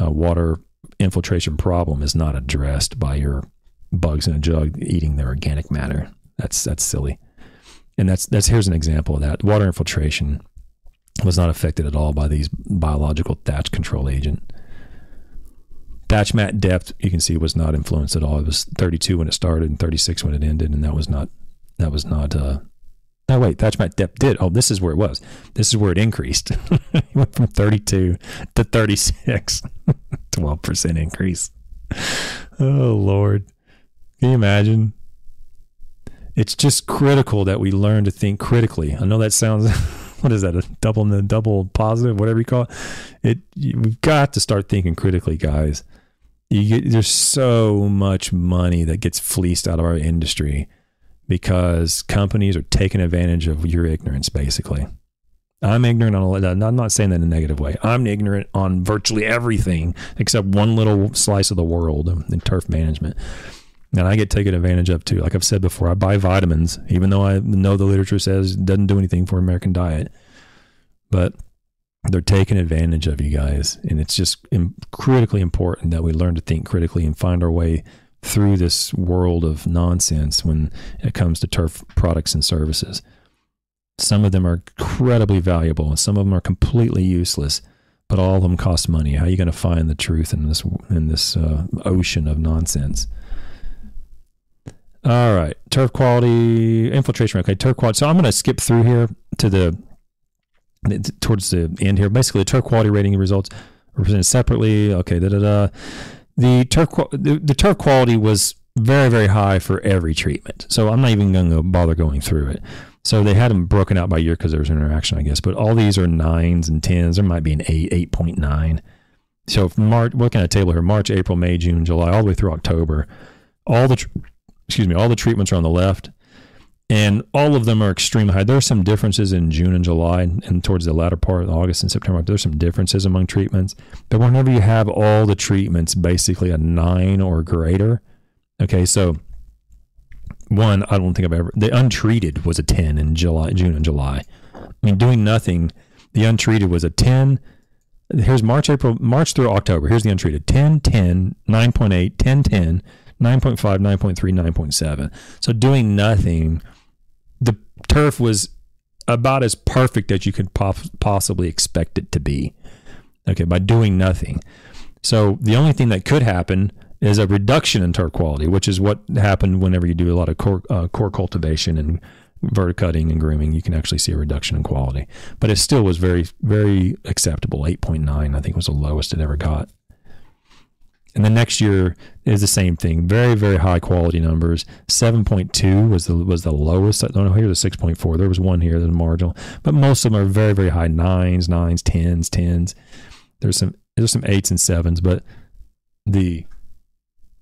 uh, water infiltration problem is not addressed by your bugs in a jug eating their organic matter. That's that's silly. And that's that's here's an example of that. Water infiltration was not affected at all by these biological thatch control agent. Thatch mat depth, you can see, was not influenced at all. It was 32 when it started and 36 when it ended, and that was not that was not. Uh, no, wait, thatch mat depth did. Oh, this is where it was. This is where it increased. it went from 32 to 36, 12 percent increase. Oh Lord, can you imagine? it's just critical that we learn to think critically. I know that sounds what is that a double the double positive whatever you call it. It we've got to start thinking critically, guys. You get, there's so much money that gets fleeced out of our industry because companies are taking advantage of your ignorance basically. I'm ignorant on I'm not saying that in a negative way. I'm ignorant on virtually everything except one little slice of the world in turf management and I get taken advantage of too. Like I've said before, I buy vitamins, even though I know the literature says it doesn't do anything for American diet, but they're taking advantage of you guys, and it's just critically important that we learn to think critically and find our way through this world of nonsense when it comes to turf products and services. Some of them are incredibly valuable, and some of them are completely useless. But all of them cost money. How are you going to find the truth in this in this uh, ocean of nonsense? All right, turf quality infiltration. Okay, turf quality. So I'm going to skip through here to the towards the end here. Basically, turf quality rating results were presented separately. Okay, da da da. The turf the, the turf quality was very very high for every treatment. So I'm not even going to bother going through it. So they had them broken out by year because there was an interaction, I guess. But all these are nines and tens. There might be an eight, eight point nine. So March, looking at a table here, March, April, May, June, July, all the way through October, all the excuse me, all the treatments are on the left, and all of them are extremely high. There are some differences in June and July, and towards the latter part, August and September. There's some differences among treatments, but whenever you have all the treatments basically a nine or greater, okay, so one, I don't think I've ever the untreated was a ten in July, June and July. I mean, doing nothing, the untreated was a ten. Here's March, April, March through October. Here's the untreated 10, 10, 9.8, 10, 10, 9.5, 9.3, 9.7. So doing nothing, turf was about as perfect as you could possibly expect it to be. Okay, by doing nothing. So the only thing that could happen is a reduction in turf quality, which is what happened whenever you do a lot of core, uh, core cultivation and verticutting and grooming. You can actually see a reduction in quality, but it still was very, very acceptable. 8.9, I think, was the lowest it ever got. And the next year is the same thing. Very, very high quality numbers. 7.2 was the was the lowest. I don't know here the 6.4. There was one here that's marginal, but most of them are very, very high. Nines, nines, tens, tens. There's some there's some eights and sevens, but the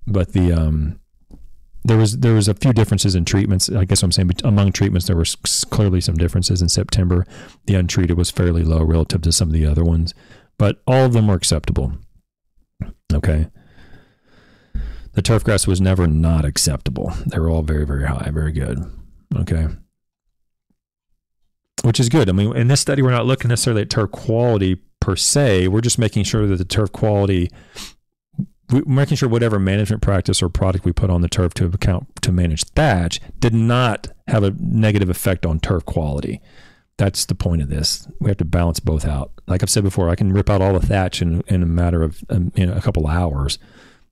but the um there was there was a few differences in treatments. I guess what I'm saying among treatments there were clearly some differences. In September, the untreated was fairly low relative to some of the other ones, but all of them were acceptable. Okay. The turf grass was never not acceptable. They were all very, very high, very good. Okay. Which is good. I mean, in this study, we're not looking necessarily at turf quality per se. We're just making sure that the turf quality, making sure whatever management practice or product we put on the turf to account to manage thatch did not have a negative effect on turf quality. That's the point of this. We have to balance both out. Like I've said before, I can rip out all the thatch in, in a matter of um, you know, a couple of hours,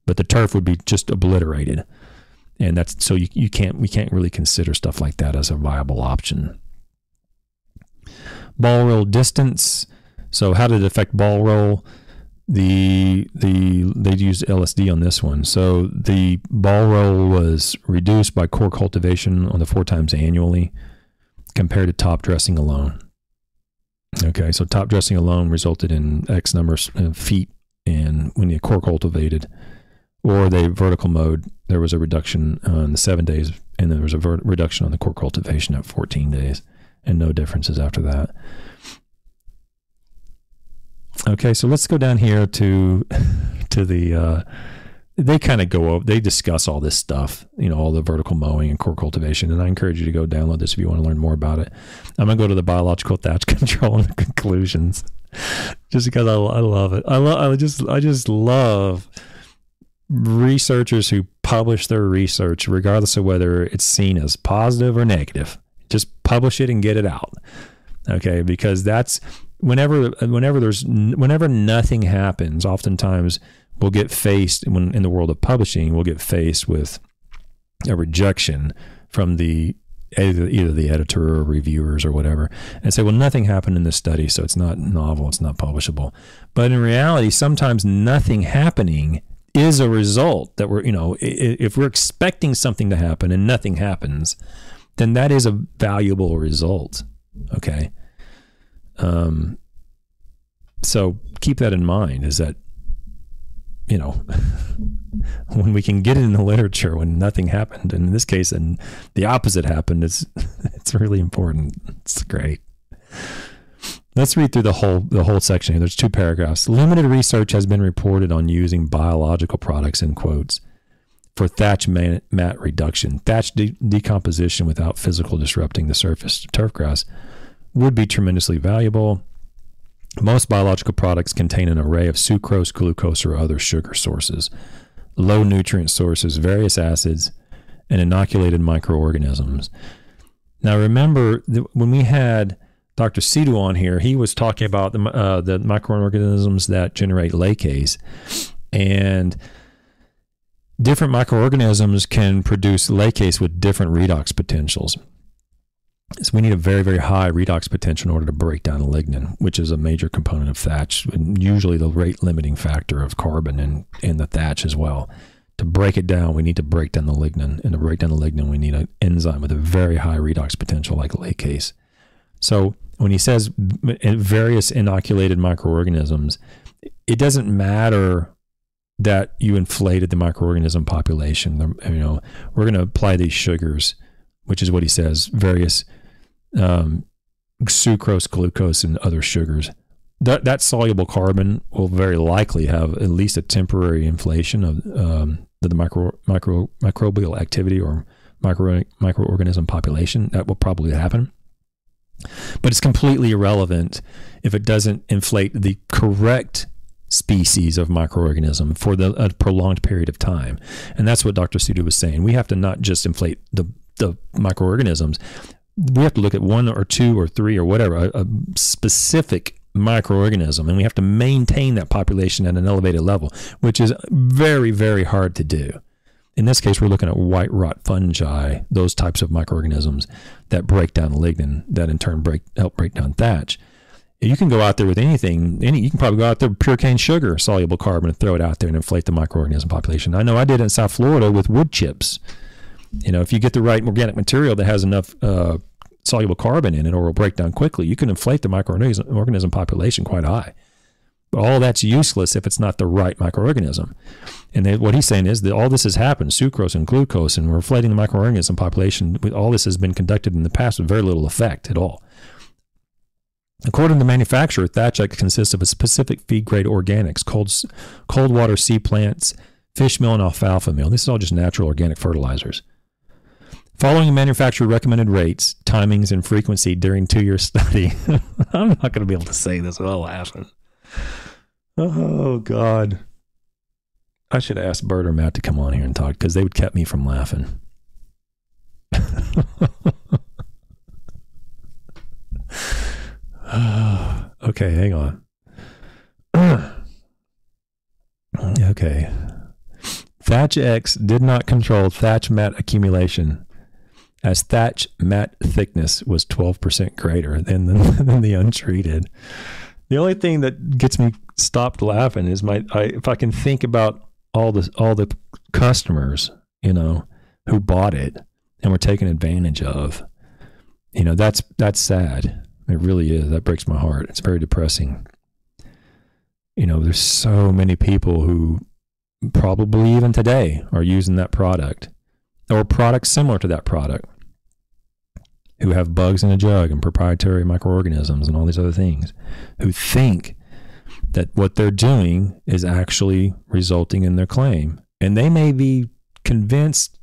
but the turf would be just obliterated. And that's so you, you can't we can't really consider stuff like that as a viable option. Ball roll distance. So how did it affect ball roll? The the they used LSD on this one. So the ball roll was reduced by core cultivation on the four times annually compared to top dressing alone. Okay, so top dressing alone resulted in X number of feet, and when you core cultivated or the vertical mode, there was a reduction on the seven days, and there was a ver- reduction on the core cultivation at 14 days, and no differences after that. Okay, so let's go down here to to the uh, they kind of go over they discuss all this stuff you know all the vertical mowing and core cultivation and i encourage you to go download this if you want to learn more about it i'm going to go to the biological thatch control and conclusions just because I, I love it i love i just i just love researchers who publish their research regardless of whether it's seen as positive or negative just publish it and get it out okay because that's whenever whenever there's whenever nothing happens oftentimes we'll get faced when in the world of publishing, we'll get faced with a rejection from the either, either the editor or reviewers or whatever, and say, "Well, nothing happened in this study, so it's not novel, it's not publishable." But in reality, sometimes nothing happening is a result that we're, you know, if we're expecting something to happen and nothing happens, then that is a valuable result. Okay. Um. So keep that in mind. Is that you know, when we can get it in the literature when nothing happened, and in this case, and the opposite happened, it's it's really important. It's great. Let's read through the whole the whole section here. There's two paragraphs. Limited research has been reported on using biological products in quotes for thatch mat reduction. Thatch de- decomposition without physical disrupting the surface turf grass would be tremendously valuable most biological products contain an array of sucrose, glucose, or other sugar sources, low nutrient sources, various acids, and inoculated microorganisms. Now, remember when we had Dr. Sidhu on here, he was talking about the, uh, the microorganisms that generate laccase. And different microorganisms can produce laccase with different redox potentials. So we need a very, very high redox potential in order to break down lignin, which is a major component of thatch, and usually the rate limiting factor of carbon in, in the thatch as well. To break it down, we need to break down the lignin. And to break down the lignin, we need an enzyme with a very high redox potential like laccase. So when he says various inoculated microorganisms, it doesn't matter that you inflated the microorganism population. You know, we're going to apply these sugars, which is what he says, various um, sucrose, glucose, and other sugars. That, that soluble carbon will very likely have at least a temporary inflation of um, the micro, micro, microbial activity or micro, microorganism population. That will probably happen. But it's completely irrelevant if it doesn't inflate the correct species of microorganism for the, a prolonged period of time. And that's what Dr. Sidhu was saying. We have to not just inflate the, the microorganisms, we have to look at one or two or three or whatever, a, a specific microorganism, and we have to maintain that population at an elevated level, which is very, very hard to do. In this case, we're looking at white rot fungi, those types of microorganisms that break down lignin, that in turn break help break down thatch. You can go out there with anything. Any you can probably go out there with pure cane sugar, soluble carbon, and throw it out there and inflate the microorganism population. I know I did in South Florida with wood chips. You know, if you get the right organic material that has enough uh, soluble carbon in it or will break down quickly, you can inflate the microorganism population quite high. All that's useless if it's not the right microorganism. And then what he's saying is that all this has happened, sucrose and glucose, and we're inflating the microorganism population. All this has been conducted in the past with very little effect at all. According to the manufacturer, Thatchite consists of a specific feed grade organics, cold, cold water sea plants, fish meal, and alfalfa meal. This is all just natural organic fertilizers. Following the manufacturer recommended rates, timings, and frequency during two year study. I'm not going to be able to say this without laughing. Oh, God. I should ask Bert or Matt to come on here and talk because they would keep me from laughing. okay, hang on. okay. Thatch X did not control thatch mat accumulation as thatch mat thickness was 12% greater than the, than the untreated. The only thing that gets me stopped laughing is my I, if I can think about all the all the customers, you know, who bought it and were taken advantage of. You know, that's that's sad. It really is. That breaks my heart. It's very depressing. You know, there's so many people who probably even today are using that product or products similar to that product who have bugs in a jug and proprietary microorganisms and all these other things who think that what they're doing is actually resulting in their claim. And they may be convinced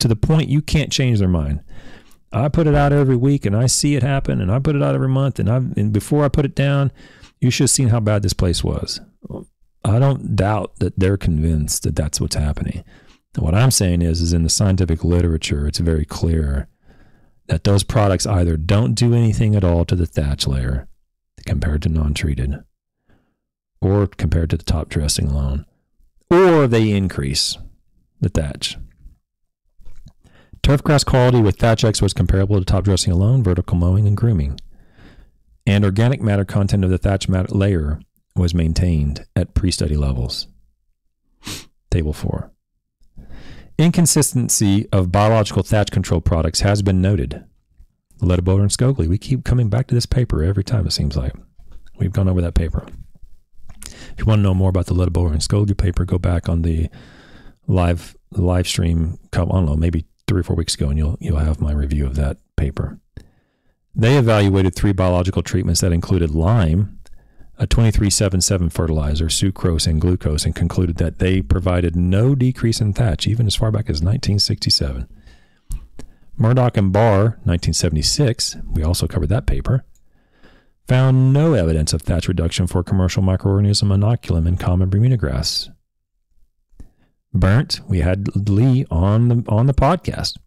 to the point you can't change their mind. I put it out every week and I see it happen and I put it out every month and I and before I put it down, you should have seen how bad this place was. I don't doubt that they're convinced that that's what's happening. what I'm saying is is in the scientific literature, it's very clear that those products either don't do anything at all to the thatch layer compared to non-treated or compared to the top dressing alone or they increase the thatch. Turf grass quality with Thatch X was comparable to top dressing alone, vertical mowing, and grooming. And organic matter content of the thatch layer was maintained at pre study levels. Table 4. Inconsistency of biological thatch control products has been noted. Ledeboer and Skogley. We keep coming back to this paper every time, it seems like. We've gone over that paper. If you want to know more about the Ledeboer and Skogley paper, go back on the live live stream. I don't know, maybe three or four weeks ago, and you'll you'll have my review of that paper. They evaluated three biological treatments that included lime, a 2377 fertilizer, sucrose, and glucose, and concluded that they provided no decrease in thatch, even as far back as 1967. Murdoch and Barr, 1976, we also covered that paper, found no evidence of thatch reduction for commercial microorganism inoculum in common Bermuda grass. Burnt, we had Lee on the on the podcast.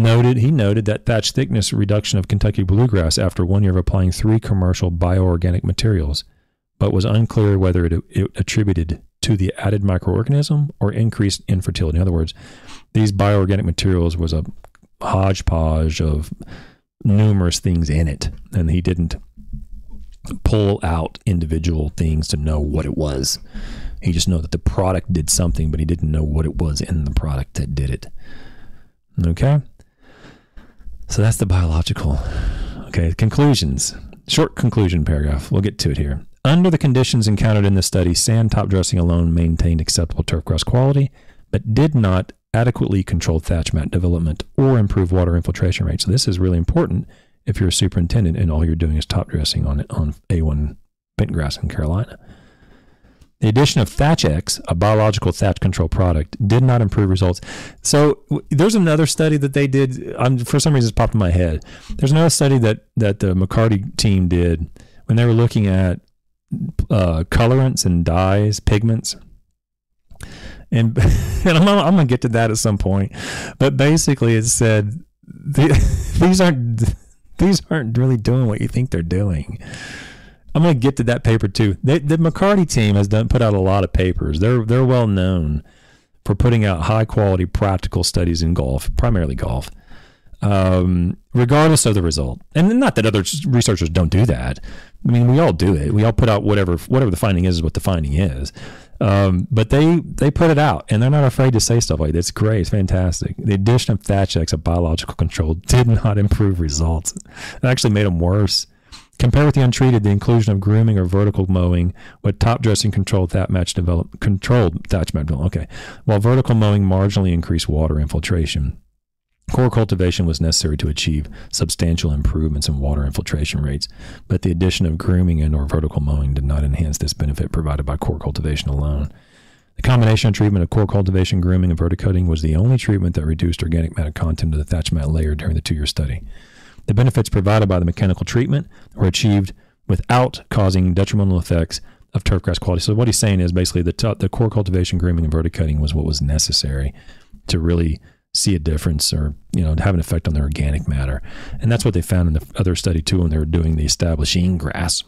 Noted he noted that thatch thickness reduction of Kentucky bluegrass after one year of applying three commercial bioorganic materials, but was unclear whether it, it attributed to the added microorganism or increased infertility. In other words, these bioorganic materials was a hodgepodge of numerous things in it, and he didn't pull out individual things to know what it was. He just know that the product did something, but he didn't know what it was in the product that did it. Okay? So that's the biological. Okay, conclusions. Short conclusion paragraph. We'll get to it here. Under the conditions encountered in the study, sand top dressing alone maintained acceptable turf grass quality, but did not adequately control thatch mat development or improve water infiltration rate. So this is really important if you're a superintendent and all you're doing is top dressing on on A1 bent grass in Carolina. The addition of Thatch X, a biological thatch control product, did not improve results. So there's another study that they did. For some reason, it's popped in my head. There's another study that that the McCarty team did when they were looking at uh, colorants and dyes, pigments. And, and I'm, I'm going to get to that at some point. But basically, it said these aren't these aren't really doing what you think they're doing. I'm going to get to that paper too. They, the McCarty team has done put out a lot of papers. They're they're well known for putting out high quality practical studies in golf, primarily golf, um, regardless of the result. And not that other researchers don't do that. I mean, we all do it. We all put out whatever whatever the finding is, is what the finding is. Um, but they they put it out, and they're not afraid to say stuff like this. It's great. It's fantastic. The addition of Thatch X, a biological control, did not improve results. It actually made them worse. Compare with the untreated, the inclusion of grooming or vertical mowing with top dressing controlled thatch match develop controlled thatch match. Okay, while vertical mowing marginally increased water infiltration. Core cultivation was necessary to achieve substantial improvements in water infiltration rates, but the addition of grooming and or vertical mowing did not enhance this benefit provided by core cultivation alone. The combination of treatment of core cultivation, grooming, and verticutting was the only treatment that reduced organic matter content of the thatch mat layer during the two year study. The benefits provided by the mechanical treatment were achieved without causing detrimental effects of turfgrass quality. So what he's saying is basically the t- the core cultivation, grooming, and verticutting was what was necessary to really see a difference or you know have an effect on the organic matter, and that's what they found in the other study too when they were doing the establishing grass,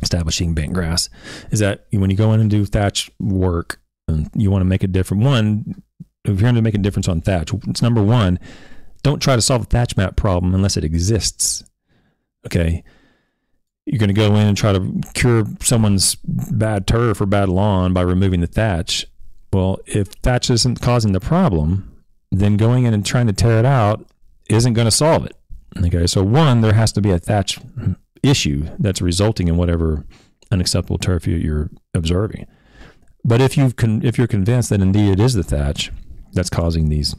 establishing bent grass, is that when you go in and do thatch work and you want to make a difference. One, if you're going to make a difference on thatch, it's number one. Don't try to solve a thatch mat problem unless it exists. Okay you're going to go in and try to cure someone's bad turf or bad lawn by removing the thatch. Well, if thatch isn't causing the problem, then going in and trying to tear it out isn't going to solve it. Okay, so one, there has to be a thatch issue that's resulting in whatever unacceptable turf you're observing. But if you con- if you're convinced that indeed it is the thatch that's causing these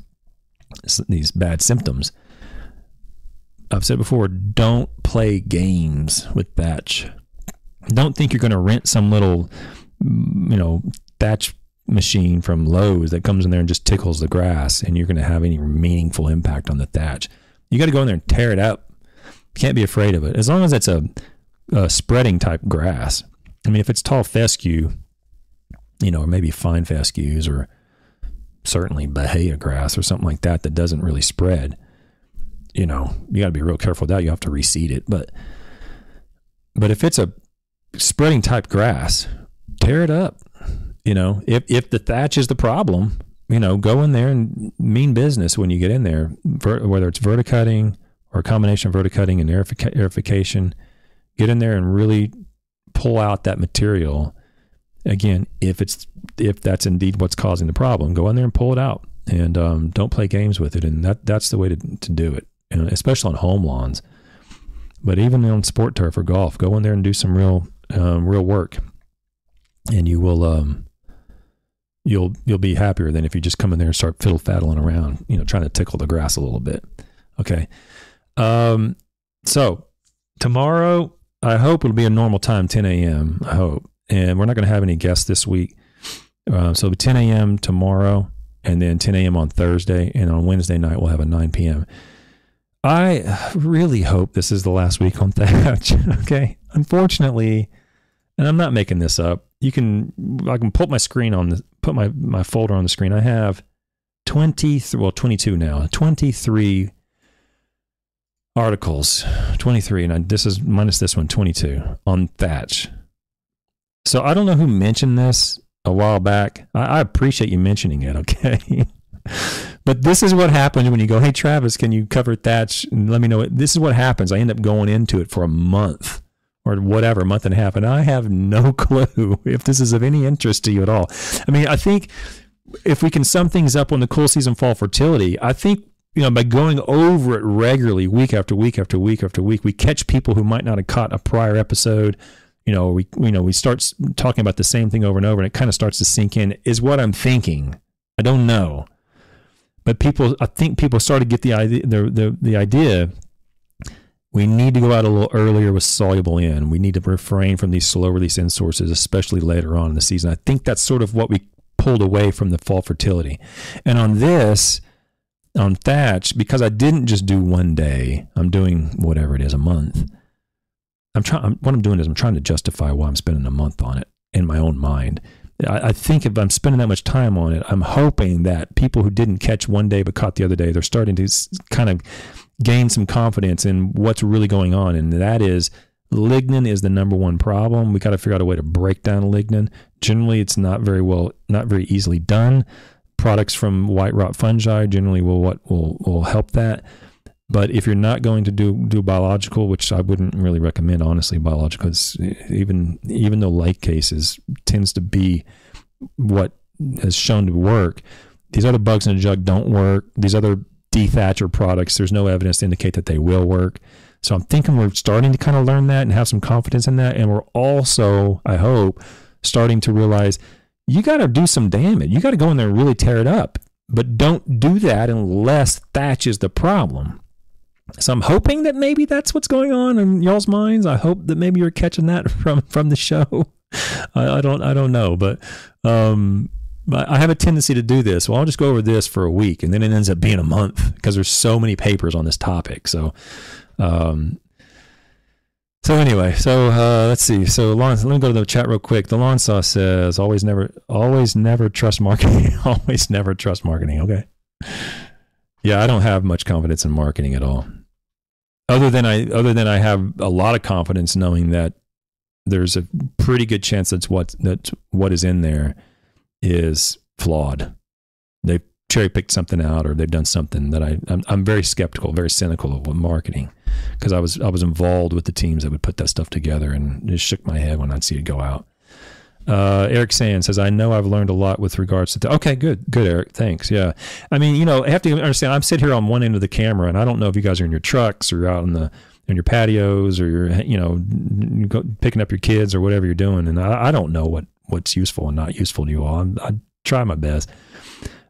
these bad symptoms, I've said before, don't play games with thatch. Don't think you're going to rent some little, you know, thatch machine from Lowe's that comes in there and just tickles the grass and you're going to have any meaningful impact on the thatch. You got to go in there and tear it up. Can't be afraid of it. As long as it's a, a spreading type grass. I mean, if it's tall fescue, you know, or maybe fine fescues or certainly Bahia grass or something like that that doesn't really spread you know, you got to be real careful with that. You have to reseed it. But, but if it's a spreading type grass, tear it up. You know, if, if the thatch is the problem, you know, go in there and mean business when you get in there, whether it's verticutting or a combination of verticutting and aerification, get in there and really pull out that material. Again, if it's if that's indeed what's causing the problem, go in there and pull it out, and um, don't play games with it. And that that's the way to to do it know, especially on home lawns. But even on sport turf or golf, go in there and do some real, um, real work, and you will, um, you'll you'll be happier than if you just come in there and start fiddle faddling around, you know, trying to tickle the grass a little bit. Okay. Um, so tomorrow, I hope it'll be a normal time, 10 a.m. I hope, and we're not going to have any guests this week. Uh, so 10 a.m. tomorrow, and then 10 a.m. on Thursday, and on Wednesday night we'll have a 9 p.m. I really hope this is the last week on Thatch. okay. Unfortunately, and I'm not making this up. You can I can put my screen on the put my my folder on the screen. I have 20 well 22 now. 23 articles. 23 and I, this is minus this one 22 on Thatch. So I don't know who mentioned this a while back. I, I appreciate you mentioning it, okay? But this is what happens when you go, hey, Travis, can you cover thatch? And let me know. This is what happens. I end up going into it for a month or whatever, month and a half. And I have no clue if this is of any interest to you at all. I mean, I think if we can sum things up on the cool season fall fertility, I think you know, by going over it regularly, week after week after week after week, we catch people who might not have caught a prior episode. You know, we you know we start talking about the same thing over and over, and it kind of starts to sink in. Is what I'm thinking. I don't know, but people, I think people start to get the idea, the, the, the idea we need to go out a little earlier with soluble N. We need to refrain from these slow release N sources, especially later on in the season. I think that's sort of what we pulled away from the fall fertility. And on this, on thatch, because I didn't just do one day, I'm doing whatever it is, a month. I'm trying. What I'm doing is I'm trying to justify why I'm spending a month on it in my own mind. I, I think if I'm spending that much time on it, I'm hoping that people who didn't catch one day but caught the other day, they're starting to kind of gain some confidence in what's really going on. And that is lignin is the number one problem. We got to figure out a way to break down lignin. Generally, it's not very well, not very easily done. Products from white rot fungi generally will what will will help that. But if you're not going to do do biological, which I wouldn't really recommend, honestly, biological, even even though laccase tends to be what has shown to work, these other bugs in a jug don't work. These other dethatcher products, there's no evidence to indicate that they will work. So I'm thinking we're starting to kind of learn that and have some confidence in that, and we're also, I hope, starting to realize you got to do some damage. You got to go in there and really tear it up. But don't do that unless thatch is the problem. So I'm hoping that maybe that's what's going on in y'all's minds. I hope that maybe you're catching that from from the show. I, I don't I don't know, but um, I have a tendency to do this. Well, I'll just go over this for a week, and then it ends up being a month because there's so many papers on this topic. So, um, so anyway, so uh, let's see. So Lon, let me go to the chat real quick. The lawn saw says, "Always, never, always, never trust marketing. always, never trust marketing." Okay. Yeah, I don't have much confidence in marketing at all. Other than I, other than I have a lot of confidence knowing that there's a pretty good chance that's what that what is in there is flawed. They've cherry picked something out, or they've done something that I I'm, I'm very skeptical, very cynical of marketing because I was I was involved with the teams that would put that stuff together, and just shook my head when I'd see it go out. Uh, Eric Sand says, "I know I've learned a lot with regards to." The, okay, good, good, Eric. Thanks. Yeah, I mean, you know, I have to understand. I'm sitting here on one end of the camera, and I don't know if you guys are in your trucks or out in the in your patios or you're you know picking up your kids or whatever you're doing, and I, I don't know what what's useful and not useful to you all. I'm, I try my best.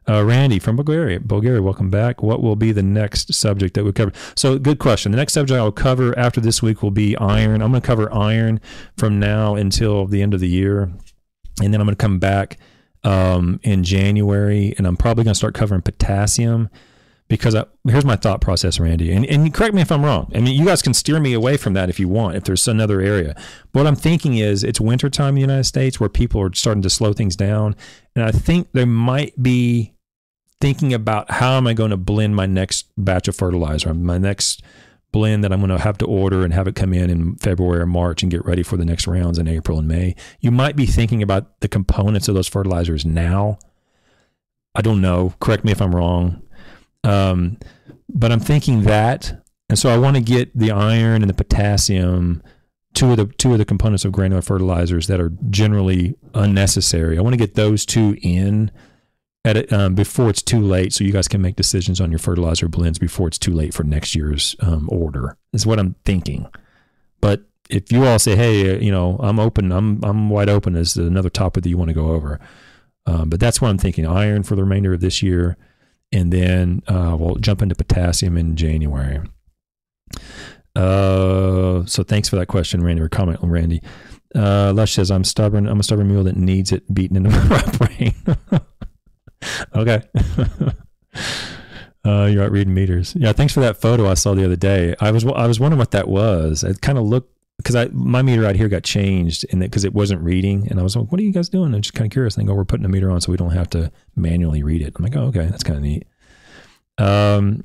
Uh, Randy from Bulgaria, Bulgaria, welcome back. What will be the next subject that we cover? So, good question. The next subject I'll cover after this week will be iron. I'm going to cover iron from now until the end of the year, and then I'm going to come back um, in January, and I'm probably going to start covering potassium because I, here's my thought process, Randy, and, and correct me if I'm wrong. I mean, you guys can steer me away from that if you want, if there's another area. But what I'm thinking is it's wintertime in the United States where people are starting to slow things down. And I think they might be thinking about how am I going to blend my next batch of fertilizer, my next blend that I'm going to have to order and have it come in in February or March and get ready for the next rounds in April and May. You might be thinking about the components of those fertilizers now. I don't know. Correct me if I'm wrong. Um, but I'm thinking that, and so I want to get the iron and the potassium, two of the two of the components of granular fertilizers that are generally unnecessary. I want to get those two in at it um, before it's too late, so you guys can make decisions on your fertilizer blends before it's too late for next year's um, order. Is what I'm thinking. But if you all say, "Hey, uh, you know, I'm open. I'm I'm wide open," as another topic that you want to go over. Um, but that's what I'm thinking. Iron for the remainder of this year and then uh, we'll jump into potassium in January. Uh, so thanks for that question, Randy, or comment, Randy. Uh, Lush says, I'm stubborn. I'm a stubborn mule that needs it beaten into my brain. okay. uh, you're out reading meters. Yeah. Thanks for that photo I saw the other day. I was, I was wondering what that was. It kind of looked, because I my meter out here got changed and because it wasn't reading, and I was like, "What are you guys doing?" I'm just kind of curious. I go, "We're putting a meter on so we don't have to manually read it." I'm like, "Oh, okay, that's kind of neat." Um,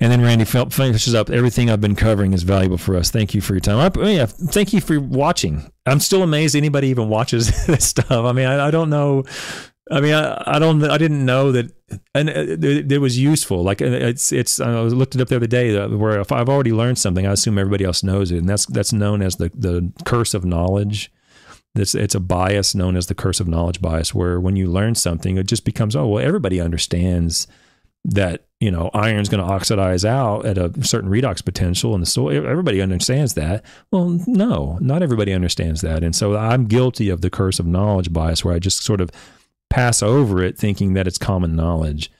and then Randy finishes up. Everything I've been covering is valuable for us. Thank you for your time. I, oh, yeah, thank you for watching. I'm still amazed anybody even watches this stuff. I mean, I, I don't know I mean, I, I don't, I didn't know that, and uh, it, it, was useful. Like uh, it's, it's. I looked it up the other day uh, where if I've already learned something, I assume everybody else knows it, and that's that's known as the the curse of knowledge. It's it's a bias known as the curse of knowledge bias, where when you learn something, it just becomes oh well, everybody understands that you know iron's going to oxidize out at a certain redox potential in the soil. Everybody understands that. Well, no, not everybody understands that, and so I'm guilty of the curse of knowledge bias, where I just sort of pass over it thinking that it's common knowledge.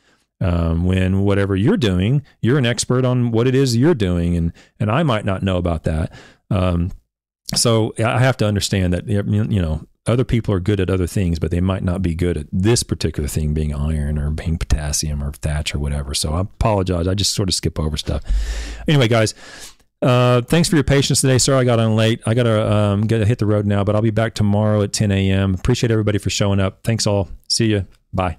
Um, when whatever you're doing, you're an expert on what it is you're doing, and and I might not know about that. Um, so I have to understand that you know other people are good at other things, but they might not be good at this particular thing, being iron or being potassium or thatch or whatever. So I apologize. I just sort of skip over stuff. Anyway, guys, uh, thanks for your patience today. Sorry I got on late. I gotta um, gotta hit the road now, but I'll be back tomorrow at 10 a.m. Appreciate everybody for showing up. Thanks all. See you. Bye.